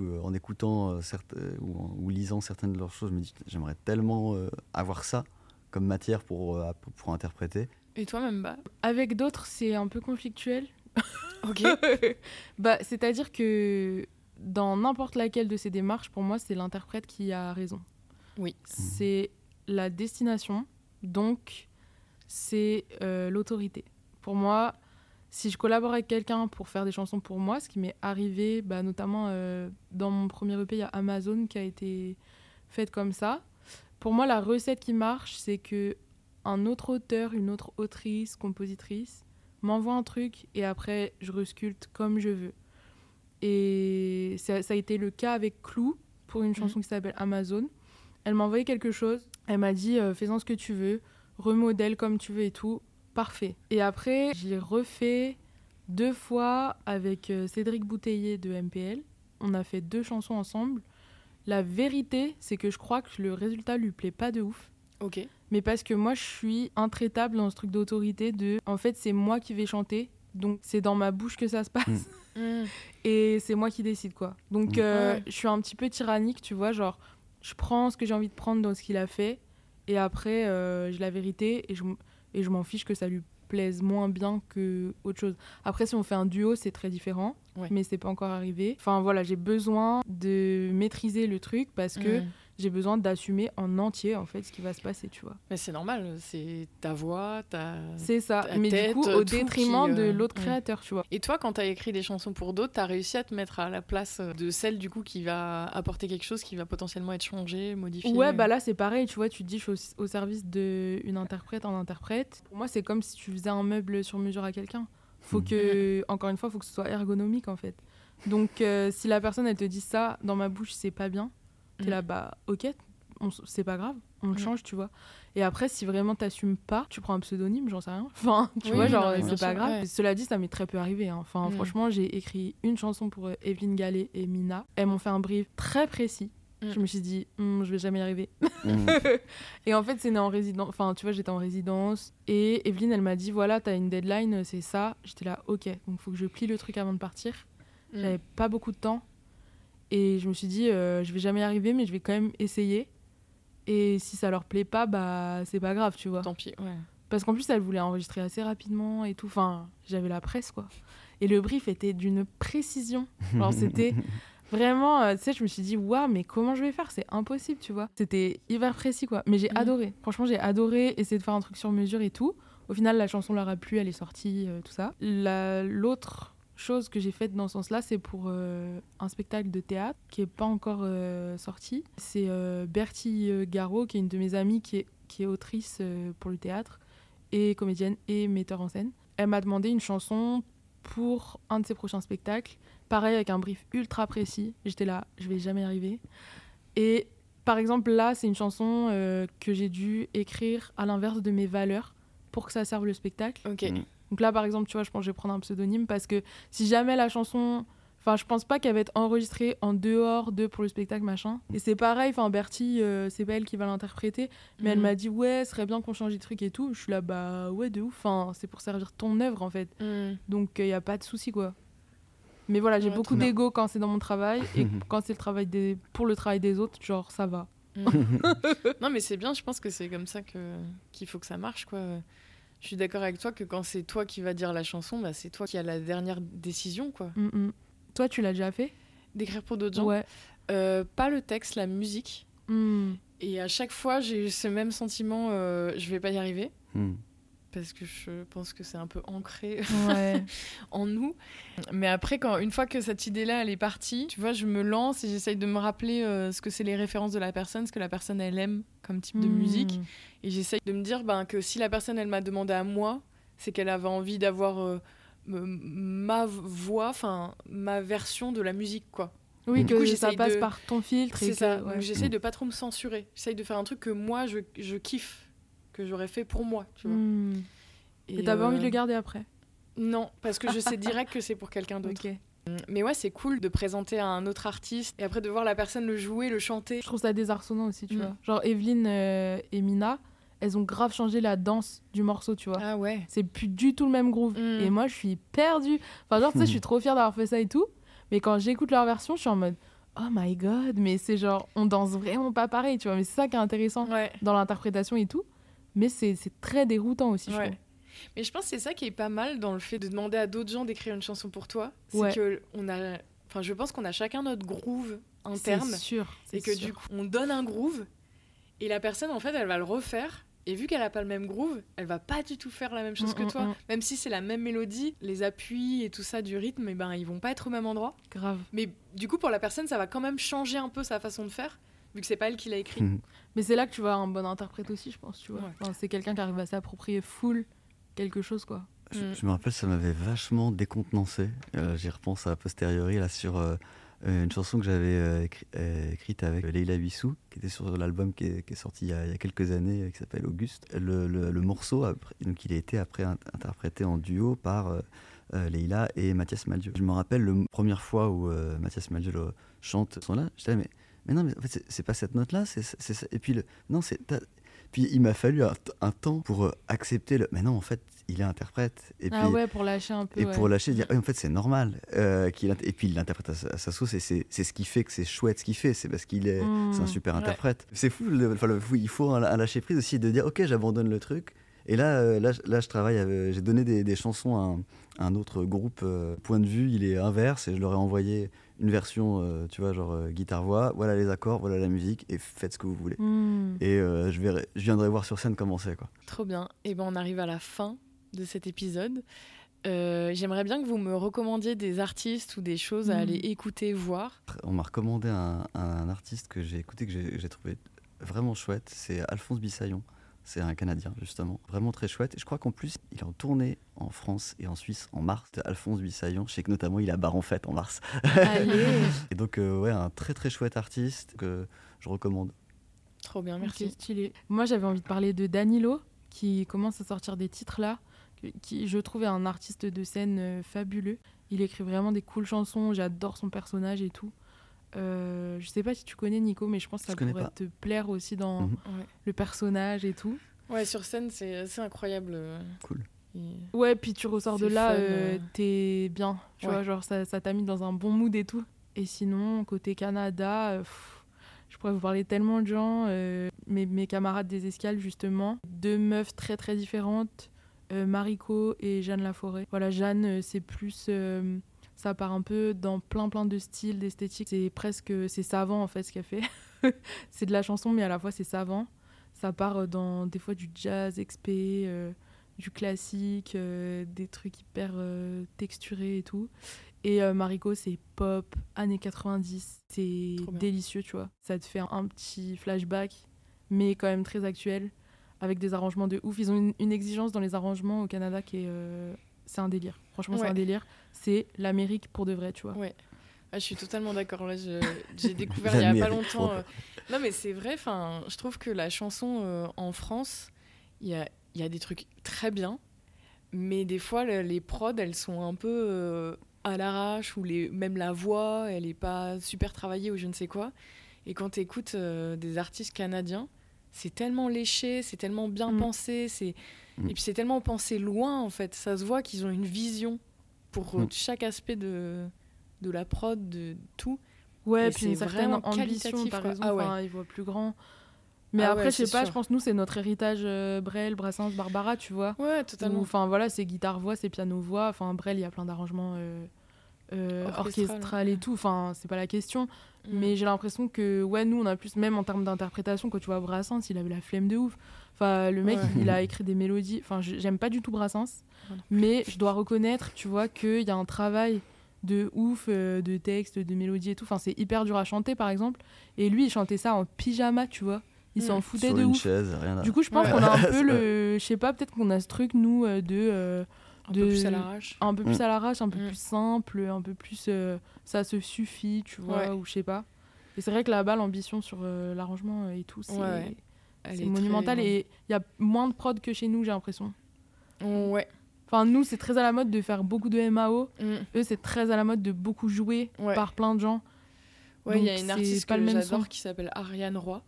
Speaker 3: euh, en écoutant euh, certes- euh, ou, en- ou lisant certaines de leurs choses, je me dis j'aimerais tellement euh, avoir ça comme matière pour, euh, pour, pour interpréter.
Speaker 1: Et toi, même bah
Speaker 2: Avec d'autres, c'est un peu conflictuel.
Speaker 1: Ok.
Speaker 2: bah, C'est-à-dire que dans n'importe laquelle de ces démarches, pour moi, c'est l'interprète qui a raison.
Speaker 1: Oui.
Speaker 2: C'est la destination, donc c'est euh, l'autorité. Pour moi, si je collabore avec quelqu'un pour faire des chansons pour moi, ce qui m'est arrivé, bah, notamment euh, dans mon premier EP, il y a Amazon qui a été faite comme ça. Pour moi, la recette qui marche, c'est que un autre auteur, une autre autrice, compositrice m'envoie un truc et après je resculte comme je veux. Et ça, ça a été le cas avec Clou pour une chanson qui s'appelle Amazon. Elle m'a envoyé quelque chose. Elle m'a dit euh, fais-en ce que tu veux, remodèle comme tu veux et tout. Parfait. Et après, j'ai refait deux fois avec euh, Cédric Bouteiller de MPL. On a fait deux chansons ensemble. La vérité, c'est que je crois que le résultat lui plaît pas de ouf.
Speaker 1: Ok.
Speaker 2: Mais parce que moi, je suis intraitable dans ce truc d'autorité de. En fait, c'est moi qui vais chanter. Donc, c'est dans ma bouche que ça se passe.
Speaker 1: Mm.
Speaker 2: Et c'est moi qui décide, quoi. Donc,
Speaker 3: Mm.
Speaker 2: euh,
Speaker 1: Ouais.
Speaker 2: je suis un petit peu tyrannique, tu vois. Genre, je prends ce que j'ai envie de prendre dans ce qu'il a fait. Et après, euh, j'ai la vérité. Et je, et je m'en fiche que ça lui plaise moins bien que autre chose. Après, si on fait un duo, c'est très différent.
Speaker 1: Ouais.
Speaker 2: Mais c'est pas encore arrivé. Enfin, voilà, j'ai besoin de maîtriser le truc parce que. J'ai besoin d'assumer en entier, en fait, ce qui va se passer, tu vois.
Speaker 1: Mais c'est normal, c'est ta voix, ta.
Speaker 2: C'est ça,
Speaker 1: ta
Speaker 2: mais
Speaker 1: tête,
Speaker 2: du coup au détriment
Speaker 1: qui,
Speaker 2: de
Speaker 1: euh,
Speaker 2: l'autre
Speaker 1: ouais.
Speaker 2: créateur, tu vois.
Speaker 1: Et toi, quand t'as écrit des chansons pour d'autres, t'as réussi à te mettre à la place de celle du coup qui va apporter quelque chose qui va potentiellement être changé, modifié.
Speaker 2: Ouais, bah là c'est pareil, tu vois, tu te dis je suis au, au service d'une interprète en interprète. Pour moi, c'est comme si tu faisais un meuble sur mesure à quelqu'un. Faut que, encore une fois, faut que ce soit ergonomique en fait. Donc euh, si la personne elle te dit ça dans ma bouche, c'est pas bien, t'es
Speaker 1: Mm.
Speaker 2: là, bah ok, c'est pas grave, on le
Speaker 1: Mm.
Speaker 2: change, tu vois. Et après, si vraiment t'assumes pas, tu prends un pseudonyme, j'en sais rien. Enfin, tu
Speaker 1: Oui,
Speaker 2: vois, genre
Speaker 1: bien
Speaker 2: c'est pas
Speaker 1: sûr,
Speaker 2: grave.
Speaker 1: ouais.
Speaker 2: Cela dit, ça m'est très peu arrivé. hein. Enfin,
Speaker 1: Mm.
Speaker 2: franchement, j'ai écrit une chanson pour euh, Evelyne Gallet et Mina. Elles m'ont fait un brief très précis.
Speaker 1: Mm.
Speaker 2: Je me suis dit, Hmm, je vais jamais y arriver. Et en fait, c'est né en résidence. Enfin, tu vois, j'étais en résidence. Et Evelyne, elle m'a dit voilà, t'as une deadline, c'est ça. J'étais là, ok. Donc, faut que je plie le truc avant de partir. J'avais pas beaucoup de temps. Et je me suis dit, euh, je vais jamais y arriver, mais je vais quand même essayer. Et si ça leur plaît pas, bah, c'est pas grave, tu vois.
Speaker 1: Tant pis, ouais.
Speaker 2: Parce qu'en plus, elle voulait enregistrer assez rapidement et tout. Enfin, j'avais la presse, quoi. Et le brief était d'une précision. Genre, c'était vraiment. euh, tu sais, je me suis dit, waouh, mais comment je vais faire? C'est impossible, tu vois. C'était hyper précis, quoi. Mais j'ai
Speaker 1: Mhm.
Speaker 2: adoré. Franchement, j'ai adoré essayer de faire un truc sur mesure et tout. Au final, la chanson leur a plu, elle est sortie, euh, tout ça. La- L'autre chose que j'ai faite dans ce sens-là, c'est pour euh, un spectacle de théâtre qui est pas encore euh, sorti. C'est euh, Bertie euh, Garot, qui est une de mes amies, qui est, qui est autrice euh, pour le théâtre et comédienne et metteur en scène. Elle m'a demandé une chanson pour un de ses prochains spectacles. Pareil, avec un brief ultra précis. J'étais là, je vais jamais y arriver. Et par exemple, là, c'est une chanson euh, que j'ai dû écrire à l'inverse de mes valeurs pour que ça serve le spectacle.
Speaker 1: Ok.
Speaker 3: Mm.
Speaker 2: Donc là, par exemple, tu vois, je pense que je vais prendre un pseudonyme parce que si jamais la chanson. Enfin, je pense pas qu'elle va être enregistrée en dehors de pour le spectacle, machin. Et c'est pareil, enfin, Bertie, euh, c'est pas elle qui va l'interpréter. Mais elle
Speaker 1: Mhm.
Speaker 2: m'a dit, ouais, ce serait bien qu'on change des trucs et tout. Je suis là, bah ouais, de ouf. Enfin, c'est pour servir ton œuvre, en fait.
Speaker 1: Mm.
Speaker 2: Donc, il n'y a pas de souci, quoi. Mais voilà, j'ai
Speaker 1: Ouais,
Speaker 2: beaucoup d'ego quand c'est dans mon travail. et quand c'est le travail des... pour le travail des autres, genre, ça va.
Speaker 1: Non, mais c'est bien, je pense que c'est comme ça que qu'il faut que ça marche, quoi. Je suis d'accord avec toi que quand c'est toi qui vas dire la chanson, bah, c'est toi qui as la dernière décision, quoi.
Speaker 2: Mm, mm. Toi, tu l'as déjà fait?
Speaker 1: D'écrire pour d'autres gens?
Speaker 2: Ouais.
Speaker 1: Euh, pas le texte, la musique.
Speaker 2: Mm.
Speaker 1: Et à chaque fois, j'ai eu ce même sentiment, euh, je vais pas y arriver. Parce que je pense que c'est un peu ancré
Speaker 2: Ouais.
Speaker 1: en nous. Mais après, quand, une fois que cette idée-là, elle est partie, tu vois, je me lance et j'essaye de me rappeler euh, ce que c'est les références de la personne, ce que la personne, elle aime comme type de
Speaker 2: Hmm.
Speaker 1: musique. Et j'essaye de me dire ben, que si la personne, elle m'a demandé à moi, c'est qu'elle avait envie d'avoir euh, ma voix, enfin, ma version de la musique, quoi.
Speaker 2: Oui,
Speaker 1: Du coup,
Speaker 2: que ça passe
Speaker 1: de-
Speaker 2: par ton filtre.
Speaker 1: C'est ça.
Speaker 2: ouais.
Speaker 1: Donc j'essaye de pas trop me censurer. J'essaye de faire un truc que moi, je, je kiffe, que j'aurais fait pour moi, tu vois.
Speaker 2: Hmm. Et t'as pas
Speaker 1: euh,
Speaker 2: envie de le garder après?
Speaker 1: Non, parce que je sais direct que c'est pour quelqu'un d'autre.
Speaker 2: Ok.
Speaker 1: Mais ouais, c'est cool de présenter à un autre artiste et après de voir la personne le jouer, le chanter.
Speaker 2: Je trouve ça désarçonnant aussi, tu
Speaker 1: Mm.
Speaker 2: vois. Genre Evelyne euh, et Mina, elles ont grave changé la danse du morceau, tu vois.
Speaker 1: Ah ouais.
Speaker 2: C'est plus du tout le même groove. Et moi, je suis perdue. Enfin, genre, tu sais, je suis trop fière d'avoir fait ça et tout. Mais quand j'écoute leur version, je suis en mode Oh my god, mais c'est genre, on danse vraiment pas pareil, tu vois. Mais c'est ça qui est intéressant
Speaker 1: Ouais.
Speaker 2: dans l'interprétation et tout. Mais c'est c'est très déroutant aussi, je
Speaker 1: Ouais.
Speaker 2: trouve.
Speaker 1: Mais je pense que c'est ça qui est pas mal dans le fait de demander à d'autres gens d'écrire une chanson pour toi. C'est
Speaker 2: Ouais.
Speaker 1: que on a. Enfin, je pense qu'on a chacun notre groove
Speaker 2: C'est
Speaker 1: interne.
Speaker 2: sûr.
Speaker 1: Et
Speaker 2: c'est
Speaker 1: que
Speaker 2: sûr.
Speaker 1: du coup, on donne un groove et la personne, en fait, elle va le refaire. Et vu qu'elle a pas le même groove, elle va pas du tout faire la même chose
Speaker 2: Mm,
Speaker 1: que
Speaker 2: mm,
Speaker 1: toi.
Speaker 2: mm.
Speaker 1: Même si c'est la même mélodie, les appuis et tout ça du rythme, et ben ils vont pas être au même endroit.
Speaker 2: Grave.
Speaker 1: Mais du coup, pour la personne, ça va quand même changer un peu sa façon de faire, vu que c'est pas elle qui l'a écrit.
Speaker 2: Mais c'est là que tu vois un bon interprète aussi, je pense, tu vois.
Speaker 1: Ouais.
Speaker 2: Enfin, c'est quelqu'un qui arrive à s'approprier full quelque chose, quoi.
Speaker 3: Je,
Speaker 1: Mm.
Speaker 3: je me rappelle, ça m'avait vachement décontenancé. Euh, J'y repense à posteriori là sur euh, euh, une chanson que j'avais euh, écri- euh, écrite avec Leila Bissou, qui était sur l'album qui, est- qui est sorti il y, a, il y a quelques années, qui s'appelle Auguste. Le, le- le morceau, après- donc il a été après in- interprété en duo par euh, Leila et Mathias Maldieu. Je me rappelle la première fois où euh, Mathias Maldieu chante ce son-là, j'étais là, mais, mais non, mais en fait, c'est- pas cette note-là, c'est c'est ça. Et puis, le, non, c'est. Puis il m'a fallu un, temps pour euh, accepter le. Mais non, en fait, il est interprète. Et
Speaker 2: ah
Speaker 3: puis,
Speaker 2: ouais, pour lâcher un peu.
Speaker 3: et
Speaker 2: ouais.
Speaker 3: pour lâcher, dire, en fait, c'est normal. euh, qu'il et puis, il l'interprète à, sa- à sa sauce, et c'est ce qui fait que c'est chouette ce qu'il fait. C'est parce qu'il est,
Speaker 2: Mm.
Speaker 3: c'est un super
Speaker 1: Ouais.
Speaker 3: interprète. C'est fou, le- enfin, le il faut un, un lâcher prise aussi de dire, ok, j'abandonne le truc. Et là, euh, là, je- là, je travaille, j'ai donné des, des chansons à un, à un autre groupe. point de vue, il est inverse, et je leur ai envoyé une version, euh, tu vois, genre euh, guitare-voix, voilà les accords, voilà la musique, et faites ce que vous voulez.
Speaker 2: Mm.
Speaker 3: Et euh, je, verrai, je viendrai voir sur scène comment c'est, quoi.
Speaker 1: Trop bien. Et ben on arrive à la fin de cet épisode. Euh, J'aimerais bien que vous me recommandiez des artistes ou des choses à
Speaker 2: Mm.
Speaker 1: aller écouter, voir.
Speaker 3: On m'a recommandé un, un artiste que j'ai écouté, que j'ai j'ai trouvé vraiment chouette. C'est Alphonse Bissaillon. C'est un Canadien, justement. Vraiment très chouette. Et je crois qu'en plus, il est en tournée en France et en Suisse en mars. Alphonse Bissaillon. Je sais que notamment, il a Bar en fête en mars.
Speaker 2: Allez.
Speaker 3: Et donc, euh, ouais, un très très chouette artiste que je recommande.
Speaker 1: Trop bien,
Speaker 2: Merci.
Speaker 1: merci.
Speaker 2: stylé. Moi, j'avais envie de parler de Danilo, qui commence à sortir des titres là, qui- qui je trouve est un artiste de scène euh, fabuleux. Il écrit vraiment des cool chansons, j'adore son personnage et tout. Euh, je sais pas si tu connais Nico, mais je pense que ça pourrait
Speaker 3: pas.
Speaker 2: te plaire aussi dans
Speaker 3: Mhm.
Speaker 1: Ouais.
Speaker 2: le personnage et tout.
Speaker 1: Ouais, sur scène, c'est assez incroyable. euh,
Speaker 3: Cool.
Speaker 1: et-
Speaker 2: Ouais, puis tu ressors de là, euh, t'es bien. Tu
Speaker 1: Ouais.
Speaker 2: vois, genre ça ça t'a mis dans un bon mood et tout. Et sinon, côté Canada, pff, je pourrais vous parler tellement de gens. euh, mes, mes camarades des escales, justement. Deux meufs très très différentes, euh, Mariko et Jeanne Laforêt. Voilà, Jeanne, c'est plus. Ça part un peu dans plein plein de styles, d'esthétique. C'est presque. C'est savant en fait ce qu'elle fait. c'est de la chanson, mais à la fois c'est savant. Ça part euh, dans des fois du jazz XP, euh, du classique, euh, des trucs hyper euh, texturés et tout. Et Mariko, c'est pop, années 90. C'est délicieux, tu vois. Ça te fait un petit flashback, mais quand même très actuel, avec des arrangements de ouf. Ils ont une, une exigence dans les arrangements au Canada qui est. c'est un délire. Franchement, c'est un délire. C'est l'Amérique pour de vrai, tu vois.
Speaker 1: Ouais. Ah, je suis totalement d'accord. Là, j'ai découvert il y a pas longtemps. euh, Non, mais c'est vrai. Enfin, je trouve que la chanson euh, en France, il y a, il y a des trucs très bien, mais des fois le- les prods, elles sont un peu euh, à l'arrache ou les, même la voix, elle est pas super travaillée ou je ne sais quoi. Et quand tu écoutes des artistes canadiens, c'est tellement léché, c'est tellement bien
Speaker 2: Mm.
Speaker 1: pensé, c'est. Et puis c'est tellement pensé loin en fait. Ça se voit qu'ils ont une vision pour
Speaker 3: Mm.
Speaker 1: chaque aspect de de la prod, de tout.
Speaker 2: Ouais,
Speaker 1: Et
Speaker 2: puis une
Speaker 1: c'est
Speaker 2: certaine
Speaker 1: vraiment
Speaker 2: ambition, t'as
Speaker 1: quoi.
Speaker 2: raison.
Speaker 1: Ah ouais.
Speaker 2: Enfin, ils voient plus grand. Mais
Speaker 1: Ah
Speaker 2: après,
Speaker 1: ouais,
Speaker 2: je sais pas,
Speaker 1: sûr.
Speaker 2: je pense nous, c'est notre héritage euh, Brel, Brassens, Barbara, tu vois.
Speaker 1: Ouais,
Speaker 2: Ou,
Speaker 1: totalement.
Speaker 2: Enfin voilà, c'est guitare-voix, c'est piano-voix. Enfin Brel, il y a plein d'arrangements euh, euh,
Speaker 1: Orchestral.
Speaker 2: et tout. Enfin, c'est pas la question.
Speaker 1: Mm.
Speaker 2: Mais j'ai l'impression que, ouais, nous, on a plus, même en termes d'interprétation, quand tu vois Brassens, il avait la flemme de ouf. Enfin, le mec,
Speaker 1: Ouais.
Speaker 2: il a écrit des mélodies. Enfin, j'aime pas du tout Brassens. Mais je dois reconnaître, tu vois, qu'il y a un travail de ouf, euh, de texte, de mélodie et tout. Enfin, c'est hyper dur à chanter, par exemple. Et lui, il chantait ça en pyjama, tu vois. Il
Speaker 1: Mm.
Speaker 2: s'en foutait
Speaker 3: Sur
Speaker 2: de
Speaker 3: une
Speaker 2: ouf.
Speaker 3: chaise, rien à...
Speaker 2: Du coup, je pense
Speaker 1: Ouais.
Speaker 2: qu'on a un peu le. Je sais pas, peut-être qu'on a ce truc, nous, euh, de. euh,
Speaker 1: Un
Speaker 2: de-
Speaker 1: peu plus à l'arrache.
Speaker 2: un peu plus
Speaker 3: Mm.
Speaker 2: à l'arrache, un peu
Speaker 1: Mm.
Speaker 2: plus simple, un peu plus euh, ça se suffit, tu vois,
Speaker 1: Ouais.
Speaker 2: ou je sais pas. Et c'est vrai que là-bas, l'ambition sur euh, l'arrangement et tout, c'est
Speaker 1: Ouais, ouais. Elle
Speaker 2: c'est
Speaker 1: est
Speaker 2: monumental
Speaker 1: très-
Speaker 2: et il y a moins de prod que chez nous, j'ai l'impression.
Speaker 1: Ouais.
Speaker 2: Enfin, nous, c'est très à la mode de faire beaucoup de MAO.
Speaker 1: Mm.
Speaker 2: Eux, c'est très à la mode de beaucoup jouer
Speaker 1: Ouais.
Speaker 2: par plein de gens.
Speaker 1: Ouais, il y a une
Speaker 2: c'est
Speaker 1: artiste
Speaker 2: pas
Speaker 1: que j'adore qui s'appelle Ariane Roy.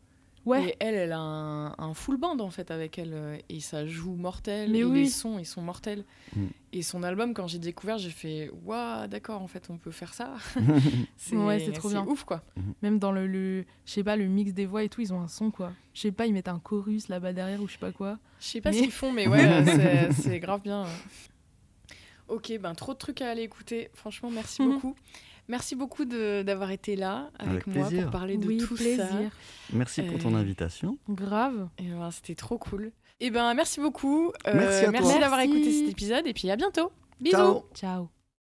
Speaker 2: Ouais,
Speaker 1: Et elle, elle a un, un full band en fait avec elle. euh, Et ça joue mortel.
Speaker 2: Mais
Speaker 1: et
Speaker 2: oui.
Speaker 1: les sons, ils sont mortels.
Speaker 3: Mm.
Speaker 1: Et son album, quand j'ai découvert, j'ai fait Waouh, d'accord, en fait, on peut faire ça.
Speaker 2: Ouais, c'est trop bien.
Speaker 1: ouf quoi.
Speaker 2: même dans le, le je sais pas, le mix des voix et tout, ils ont un son, quoi. Je sais pas, ils mettent un chorus là-bas derrière ou je sais pas quoi.
Speaker 1: Je sais pas
Speaker 2: Mais-
Speaker 1: ce qu'ils font, mais ouais, c'est- grave bien. Ok, ben trop de trucs à aller écouter. Franchement, merci
Speaker 2: Mhm.
Speaker 1: beaucoup. Merci beaucoup de- d'avoir été là avec,
Speaker 3: Avec
Speaker 1: moi
Speaker 3: plaisir.
Speaker 1: pour parler de
Speaker 2: oui,
Speaker 1: tout
Speaker 2: plaisir.
Speaker 1: ça.
Speaker 3: Merci pour ton
Speaker 1: Euh,
Speaker 3: invitation.
Speaker 2: Grave.
Speaker 1: Et ben, c'était trop cool. Et ben merci beaucoup. Euh,
Speaker 3: Merci à toi.
Speaker 1: merci d'avoir écouté cet épisode et puis à bientôt. Bisous.
Speaker 3: Ciao
Speaker 2: Ciao.